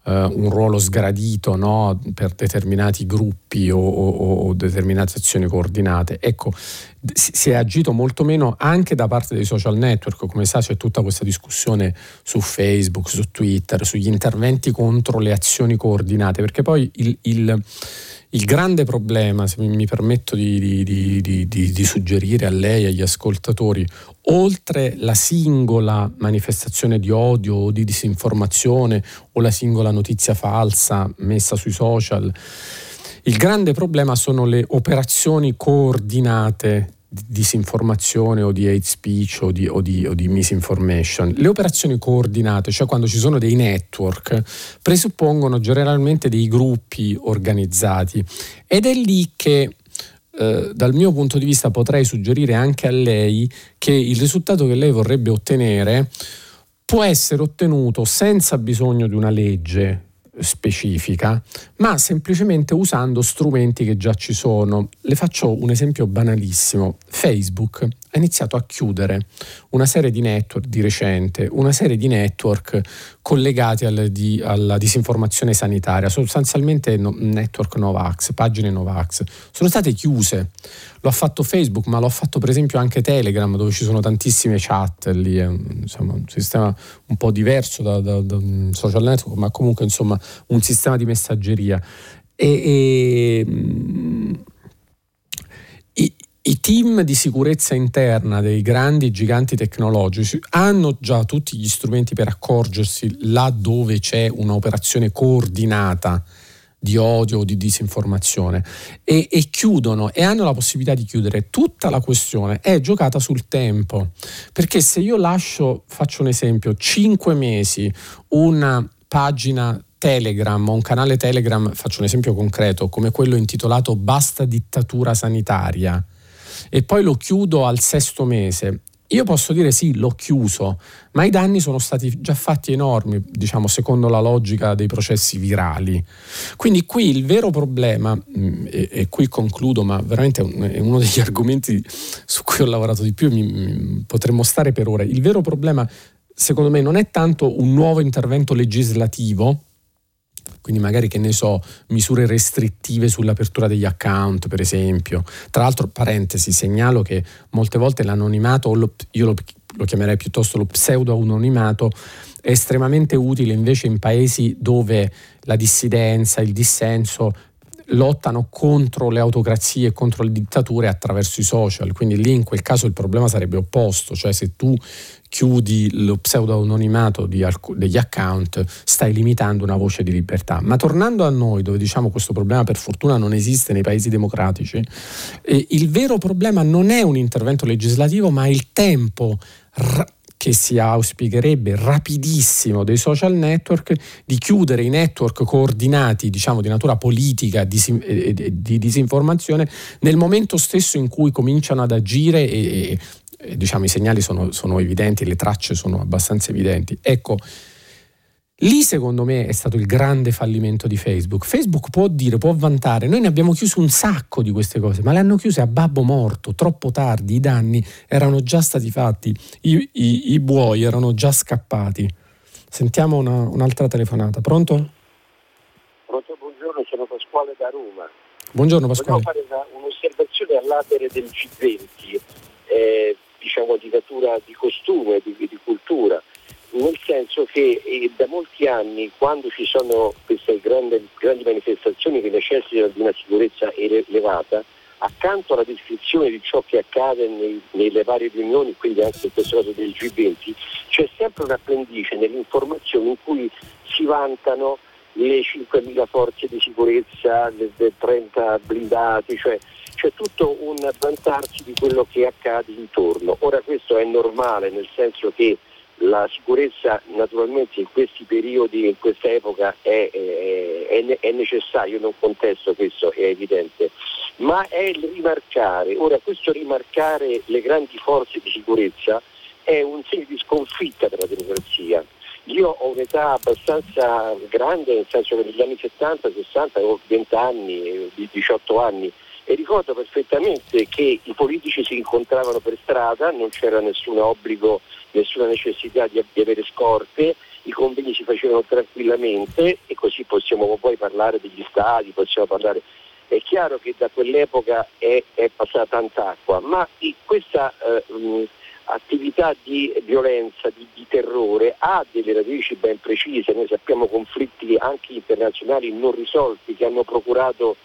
un ruolo sgradito no? per determinati gruppi o, o, o, determinate azioni coordinate. Ecco, si è agito molto meno anche da parte dei social network, come sa c'è tutta questa discussione su Facebook, su Twitter, sugli interventi contro le azioni coordinate, perché poi il, il il grande problema, se mi permetto di, di, di, di, suggerire a lei e agli ascoltatori, oltre la singola manifestazione di odio o di disinformazione o la singola notizia falsa messa sui social, il grande problema sono le operazioni coordinate disinformazione o di hate speech o di, o, di, o di, misinformation. Le operazioni coordinate, cioè quando ci sono dei network, presuppongono generalmente dei gruppi organizzati ed è lì che eh, dal mio punto di vista potrei suggerire anche a lei che il risultato che lei vorrebbe ottenere può essere ottenuto senza bisogno di una legge specifica, ma semplicemente usando strumenti che già ci sono. Le faccio un esempio banalissimo. Facebook ha iniziato a chiudere una serie di network di recente, una serie di network collegati al, di, alla disinformazione sanitaria, sostanzialmente no, network Novax, pagine Novax, sono state chiuse. Lo ha fatto Facebook, ma lo ha fatto per esempio anche Telegram, dove ci sono tantissime chat lì, è insomma, un sistema un po' diverso da, da, da un social network, ma comunque insomma un sistema di messaggeria. E, e, mm, i, team di sicurezza interna dei grandi giganti tecnologici hanno già tutti gli strumenti per accorgersi là dove c'è un'operazione coordinata di odio o di disinformazione e, e, chiudono e hanno la possibilità di chiudere. Tutta la questione è giocata sul tempo, perché se io lascio, faccio un esempio, 5 mesi una pagina Telegram un canale Telegram, faccio un esempio concreto, come quello intitolato Basta dittatura sanitaria, e poi lo chiudo al sesto mese, io posso dire sì, l'ho chiuso, ma i danni sono stati già fatti enormi, diciamo, secondo la logica dei processi virali. Quindi qui il vero problema, mm, e, e qui concludo, ma veramente è uno degli argomenti su cui ho lavorato di più, mi, mi, potremmo stare per ore, il vero problema secondo me non è tanto un nuovo intervento legislativo, quindi magari che ne so, misure restrittive sull'apertura degli account, per esempio. Tra l'altro, parentesi, segnalo che molte volte l'anonimato, lo, io lo, lo chiamerei piuttosto lo pseudo-anonimato, è estremamente utile invece in paesi dove la dissidenza, il dissenso lottano contro le autocrazie e contro le dittature attraverso i social, quindi lì in quel caso il problema sarebbe opposto, cioè se tu chiudi lo pseudo-anonimato alc- degli account, stai limitando una voce di libertà. Ma tornando a noi, dove diciamo questo problema per fortuna non esiste nei paesi democratici, eh, il vero problema non è un intervento legislativo, ma il tempo ra- che si auspicherebbe rapidissimo dei social network di chiudere i network coordinati, diciamo di natura politica, di, di disinformazione, nel momento stesso in cui cominciano ad agire e, diciamo, i segnali sono, sono evidenti, le tracce sono abbastanza evidenti. Ecco, Lì secondo me è stato il grande fallimento di Facebook. Facebook può dire, può vantare, noi ne abbiamo chiuso un sacco di queste cose, ma le hanno chiuse a babbo morto, troppo tardi, i danni erano già stati fatti, i, i, i buoi erano già scappati. Sentiamo una, un'altra telefonata. Pronto? Pronto, buongiorno, sono Pasquale da Roma. Buongiorno Pasquale. Volevo fare una, un'osservazione all'atere del G20. Eh, diciamo, di natura di costume, di, di cultura, nel senso che eh, da molti anni quando ci sono queste grandi, grandi manifestazioni che necessitano di una sicurezza elevata, accanto alla descrizione di ciò che accade nei, nelle varie riunioni, quindi anche in questo caso del G20, c'è sempre un appendice nell'informazione in cui si vantano le 5.000 forze di sicurezza, le 30 blindati, cioè c'è tutto un vantarsi di quello che accade intorno. Ora questo è normale, nel senso che la sicurezza naturalmente in questi periodi, in questa epoca è, è, è necessaria, io non contesto questo, è evidente, ma è il rimarcare. Ora questo rimarcare le grandi forze di sicurezza è un segno di sconfitta per la democrazia. Io ho un'età abbastanza grande, nel senso che negli anni 70, 60, avevo 20 anni, 18 anni, e ricordo perfettamente che i politici si incontravano per strada, non c'era nessun obbligo, nessuna necessità di, di avere scorte, i convegni si facevano tranquillamente e così possiamo poi parlare degli stati, possiamo parlare. È chiaro che da quell'epoca è, è passata tanta acqua, ma questa eh, attività di violenza, di, di, terrore ha delle radici ben precise, noi sappiamo conflitti anche internazionali non risolti che hanno procurato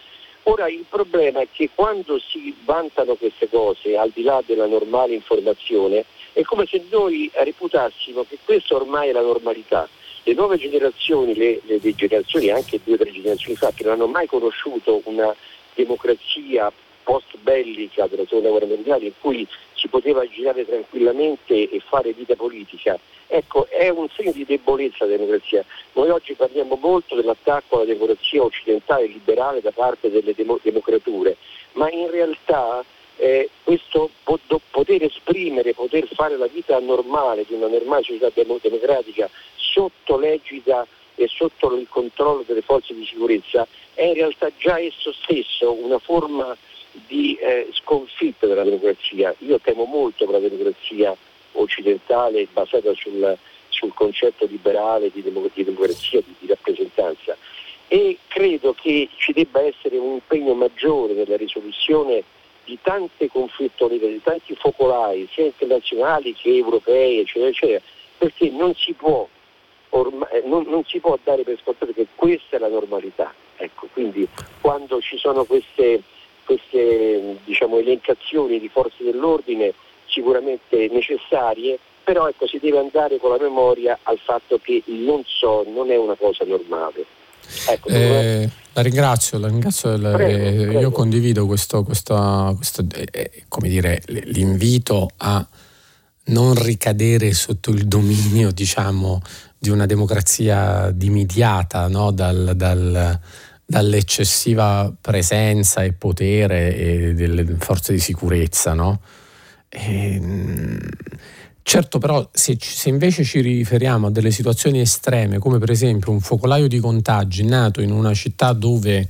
Ora il problema è che quando si vantano queste cose, al di là della normale informazione, è come se noi reputassimo che questa ormai è la normalità. Le nuove generazioni, le, le, le generazioni anche due o tre generazioni fa, che non hanno mai conosciuto una democrazia post bellica della seconda guerra mondiale in cui si poteva girare tranquillamente e fare vita politica. Ecco, è un segno di debolezza della democrazia. Noi oggi parliamo molto dell'attacco alla democrazia occidentale liberale da parte delle demo- democrature, ma in realtà eh, questo poter esprimere, poter fare la vita normale di una normale società democratica sotto l'egida e sotto il controllo delle forze di sicurezza è in realtà già esso stesso una forma di eh, sconfitta della democrazia. Io temo molto per la democrazia occidentale basata sul, sul concetto liberale di, democ- di democrazia, di, di rappresentanza e credo che ci debba essere un impegno maggiore nella risoluzione di tante conflittualità, di tanti focolai, sia internazionali che europei, eccetera, eccetera, perché non si può, ormai, eh, non, non si può dare per scontato che questa è la normalità. Ecco, quindi quando ci sono queste, queste diciamo, elencazioni di forze dell'ordine sicuramente necessarie, però ecco, si deve andare con la memoria al fatto che il non so non è una cosa normale. Ecco, eh, la ringrazio, la ringrazio prego, eh, prego. io condivido questo, questo, questo eh, come dire, l'invito a non ricadere sotto il dominio diciamo, di una democrazia dimidiata no? dal, dal, dall'eccessiva presenza e potere e delle forze di sicurezza. No? Ehm, Certo però se, se, invece ci riferiamo a delle situazioni estreme come per esempio un focolaio di contagi nato in una città dove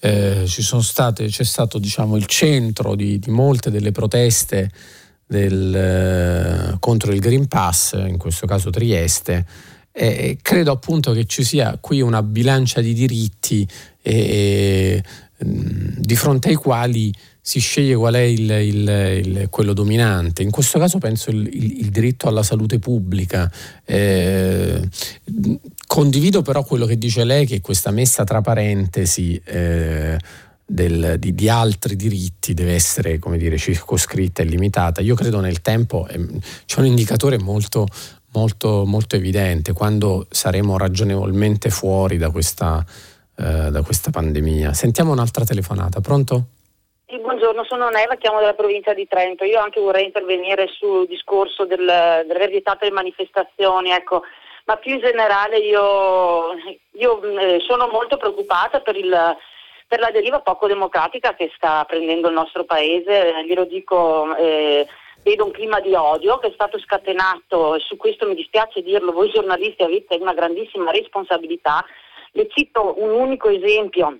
eh, state, c'è stato diciamo, il centro di, di, molte delle proteste del, eh, contro il Green Pass, in questo caso Trieste, eh, credo appunto che ci sia qui una bilancia di diritti e, di fronte ai quali si sceglie qual è il, il, il, quello dominante. In questo caso penso il, diritto alla salute pubblica. Eh, condivido però quello che dice lei, che questa messa tra parentesi eh, del, di, di, altri diritti deve essere come dire, circoscritta e limitata. Io credo nel tempo eh, c'è un indicatore molto, molto, molto evidente, quando saremo ragionevolmente fuori da questa, eh, da questa pandemia. Sentiamo un'altra telefonata, pronto? Sì, buongiorno, sono Neva, chiamo dalla provincia di Trento. Io anche vorrei intervenire sul discorso del, della vietata delle manifestazioni, ecco. ma più in generale io, io eh, sono molto preoccupata per, il, per, la deriva poco democratica che sta prendendo il nostro paese, eh, glielo dico, eh, vedo un clima di odio che è stato scatenato e su questo mi dispiace dirlo, voi giornalisti avete una grandissima responsabilità. Le cito un unico esempio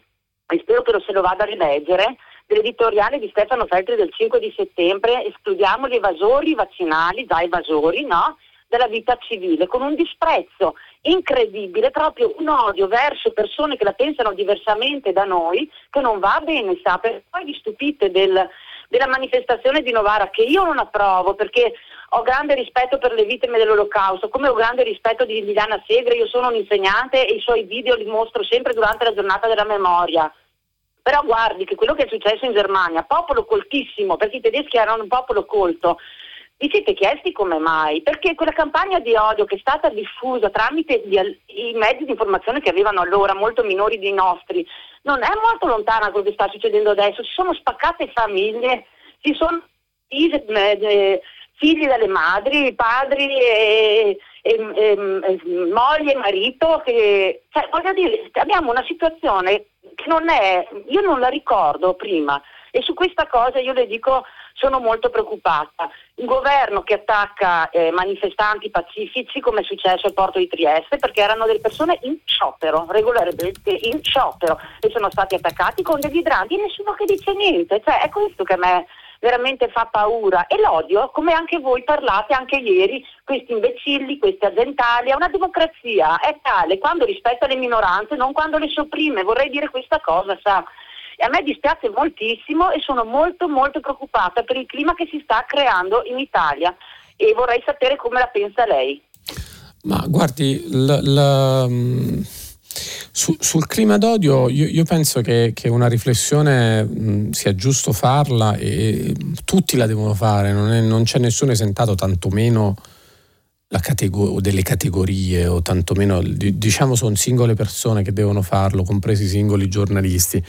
e spero che lo se lo vada a rileggere l'editoriale di Stefano Feltri del 5 di settembre, escludiamo gli evasori vaccinali, da evasori, no? della vita civile, con un disprezzo incredibile, proprio un odio verso persone che la pensano diversamente da noi, che non va bene, sa, per poi vi stupite del, della manifestazione di Novara, che io non approvo perché ho grande rispetto per le vittime dell'olocausto, come ho grande rispetto di Liliana Segre, io sono un insegnante e i suoi video li mostro sempre durante la giornata della memoria. Però guardi che quello che è successo in Germania, popolo coltissimo, perché i tedeschi erano un popolo colto, vi siete chiesti come mai? Perché quella campagna di odio che è stata diffusa tramite gli, i mezzi di informazione che avevano allora, molto minori dei nostri, non è molto lontana da quello che sta succedendo adesso. Si sono spaccate famiglie, si sono eh, figli dalle madri, padri e, e, e, e moglie e marito. Che, cioè, voglio dire, abbiamo una situazione che non è, io non la ricordo prima e su questa cosa io le dico sono molto preoccupata. Un governo che attacca eh, manifestanti pacifici come è successo al porto di Trieste perché erano delle persone in sciopero, regolarmente in sciopero e sono stati attaccati con degli idranti e nessuno che dice niente. Cioè, è questo che a me veramente fa paura e l'odio, come anche voi parlate anche ieri, questi imbecilli, questi aziendali, una democrazia è tale quando rispetta le minoranze, non quando le sopprime, vorrei dire questa cosa, sa. E a me dispiace moltissimo e sono molto molto preoccupata per il clima che si sta creando in Italia e vorrei sapere come la pensa lei. Ma guardi, la, la su, sul clima d'odio io, io penso che, che, una riflessione mh, sia giusto farla e, tutti la devono fare, non, è, non, c'è nessuno esentato, tantomeno catego- o delle categorie o tantomeno diciamo sono singole persone che devono farlo, compresi i singoli giornalisti.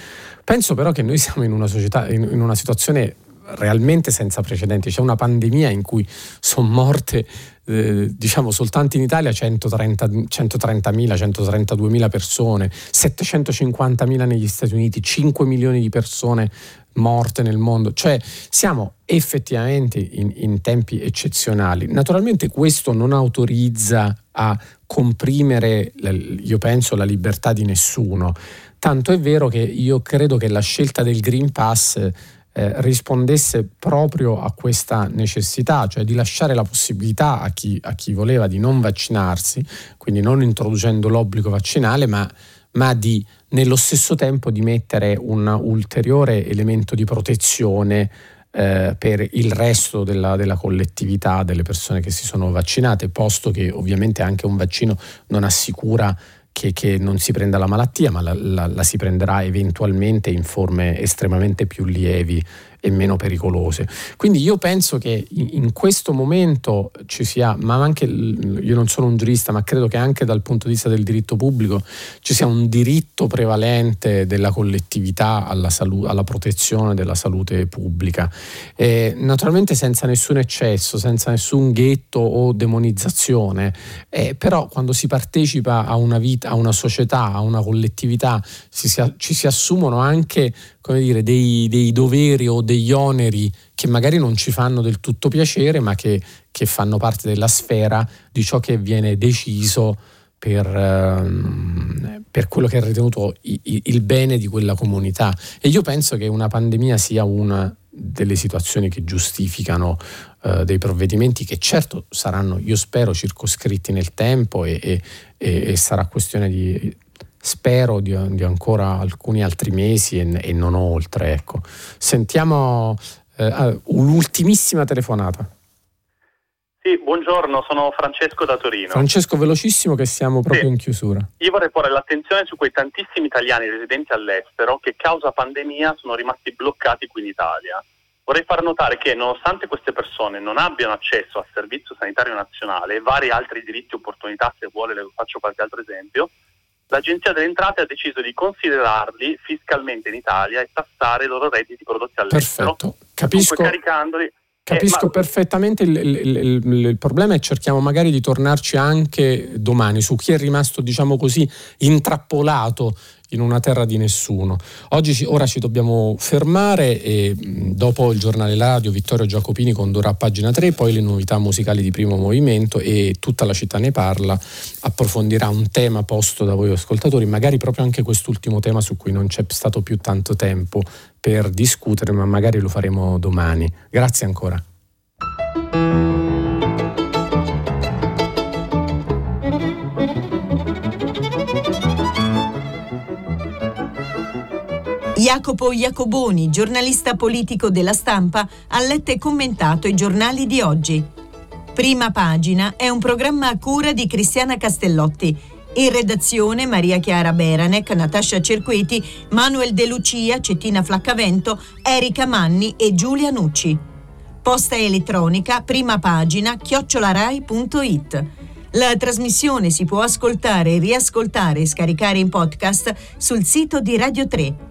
Penso però che noi siamo in una società, in, in una situazione realmente senza precedenti. C'è una pandemia in cui sono morte, eh, diciamo, soltanto in Italia 130, 130.000, 132.000 persone, 750.000 negli Stati Uniti, 5 milioni di persone morte nel mondo. Cioè siamo effettivamente in, in tempi eccezionali. Naturalmente questo non autorizza a comprimere, io penso, la libertà di nessuno. Tanto è vero che io credo che la scelta del Green Pass eh, rispondesse proprio a questa necessità, cioè di lasciare la possibilità a chi, a chi voleva di non vaccinarsi, quindi non introducendo l'obbligo vaccinale, ma, ma di nello stesso tempo di mettere un ulteriore elemento di protezione eh, per il resto della, della, collettività delle persone che si sono vaccinate, posto che ovviamente anche un vaccino non assicura che, che, non si prenda la malattia, ma la, la, la, si prenderà eventualmente in forme estremamente più lievi e meno pericolose. Quindi io penso che in questo momento ci sia, ma anche io non sono un giurista, ma credo che anche dal punto di vista del diritto pubblico ci sia un diritto prevalente della collettività alla, salu- alla protezione della salute pubblica. E naturalmente senza nessun eccesso, senza nessun ghetto o demonizzazione, eh, però quando si partecipa a una vita, a una società, a una collettività, si, ci si assumono anche come dire, dei, dei, doveri o degli oneri che magari non ci fanno del tutto piacere, ma che, che fanno parte della sfera di ciò che viene deciso per, ehm, per quello che è ritenuto il, bene di quella comunità. E io penso che una pandemia sia una delle situazioni che giustificano uh, dei provvedimenti che certo saranno, io spero, circoscritti nel tempo e, e, e sarà questione di spero di, di, ancora alcuni altri mesi e, e non oltre. Ecco. Sentiamo eh, ah, un'ultimissima telefonata. Sì, buongiorno, sono Francesco da Torino. Francesco, velocissimo che siamo proprio sì. in chiusura. Io vorrei porre l'attenzione su quei tantissimi italiani residenti all'estero che causa pandemia sono rimasti bloccati qui in Italia. Vorrei far notare che nonostante queste persone non abbiano accesso al Servizio Sanitario Nazionale e vari altri diritti e opportunità, se vuole le faccio qualche altro esempio, l'Agenzia delle Entrate ha deciso di considerarli fiscalmente in Italia e tassare i loro redditi prodotti all'estero. Perfetto, capisco. caricandoli Capisco eh, ma... perfettamente il, il, il, il, problema e cerchiamo magari di tornarci anche domani su chi è rimasto, diciamo così, intrappolato in una terra di nessuno. Oggi, ora ci dobbiamo fermare e dopo il giornale radio Vittorio Giacopini condurrà a pagina 3, poi le novità musicali di primo movimento e tutta la città ne parla, approfondirà un tema posto da voi ascoltatori, magari proprio anche quest'ultimo tema su cui non c'è stato più tanto tempo per discutere, ma magari lo faremo domani. Grazie ancora. Jacopo Iacoboni, giornalista politico della stampa, ha letto e commentato i giornali di oggi. Prima pagina è un programma a cura di Cristiana Castellotti. In redazione Maria Chiara Beranec, Natascia Cerqueti, Manuel De Lucia, Cettina Flaccavento, Erika Manni e Giulia Nucci. Posta elettronica, prima pagina, chiocciolarai.it. La trasmissione si può ascoltare, riascoltare e scaricare in podcast sul sito di Radio 3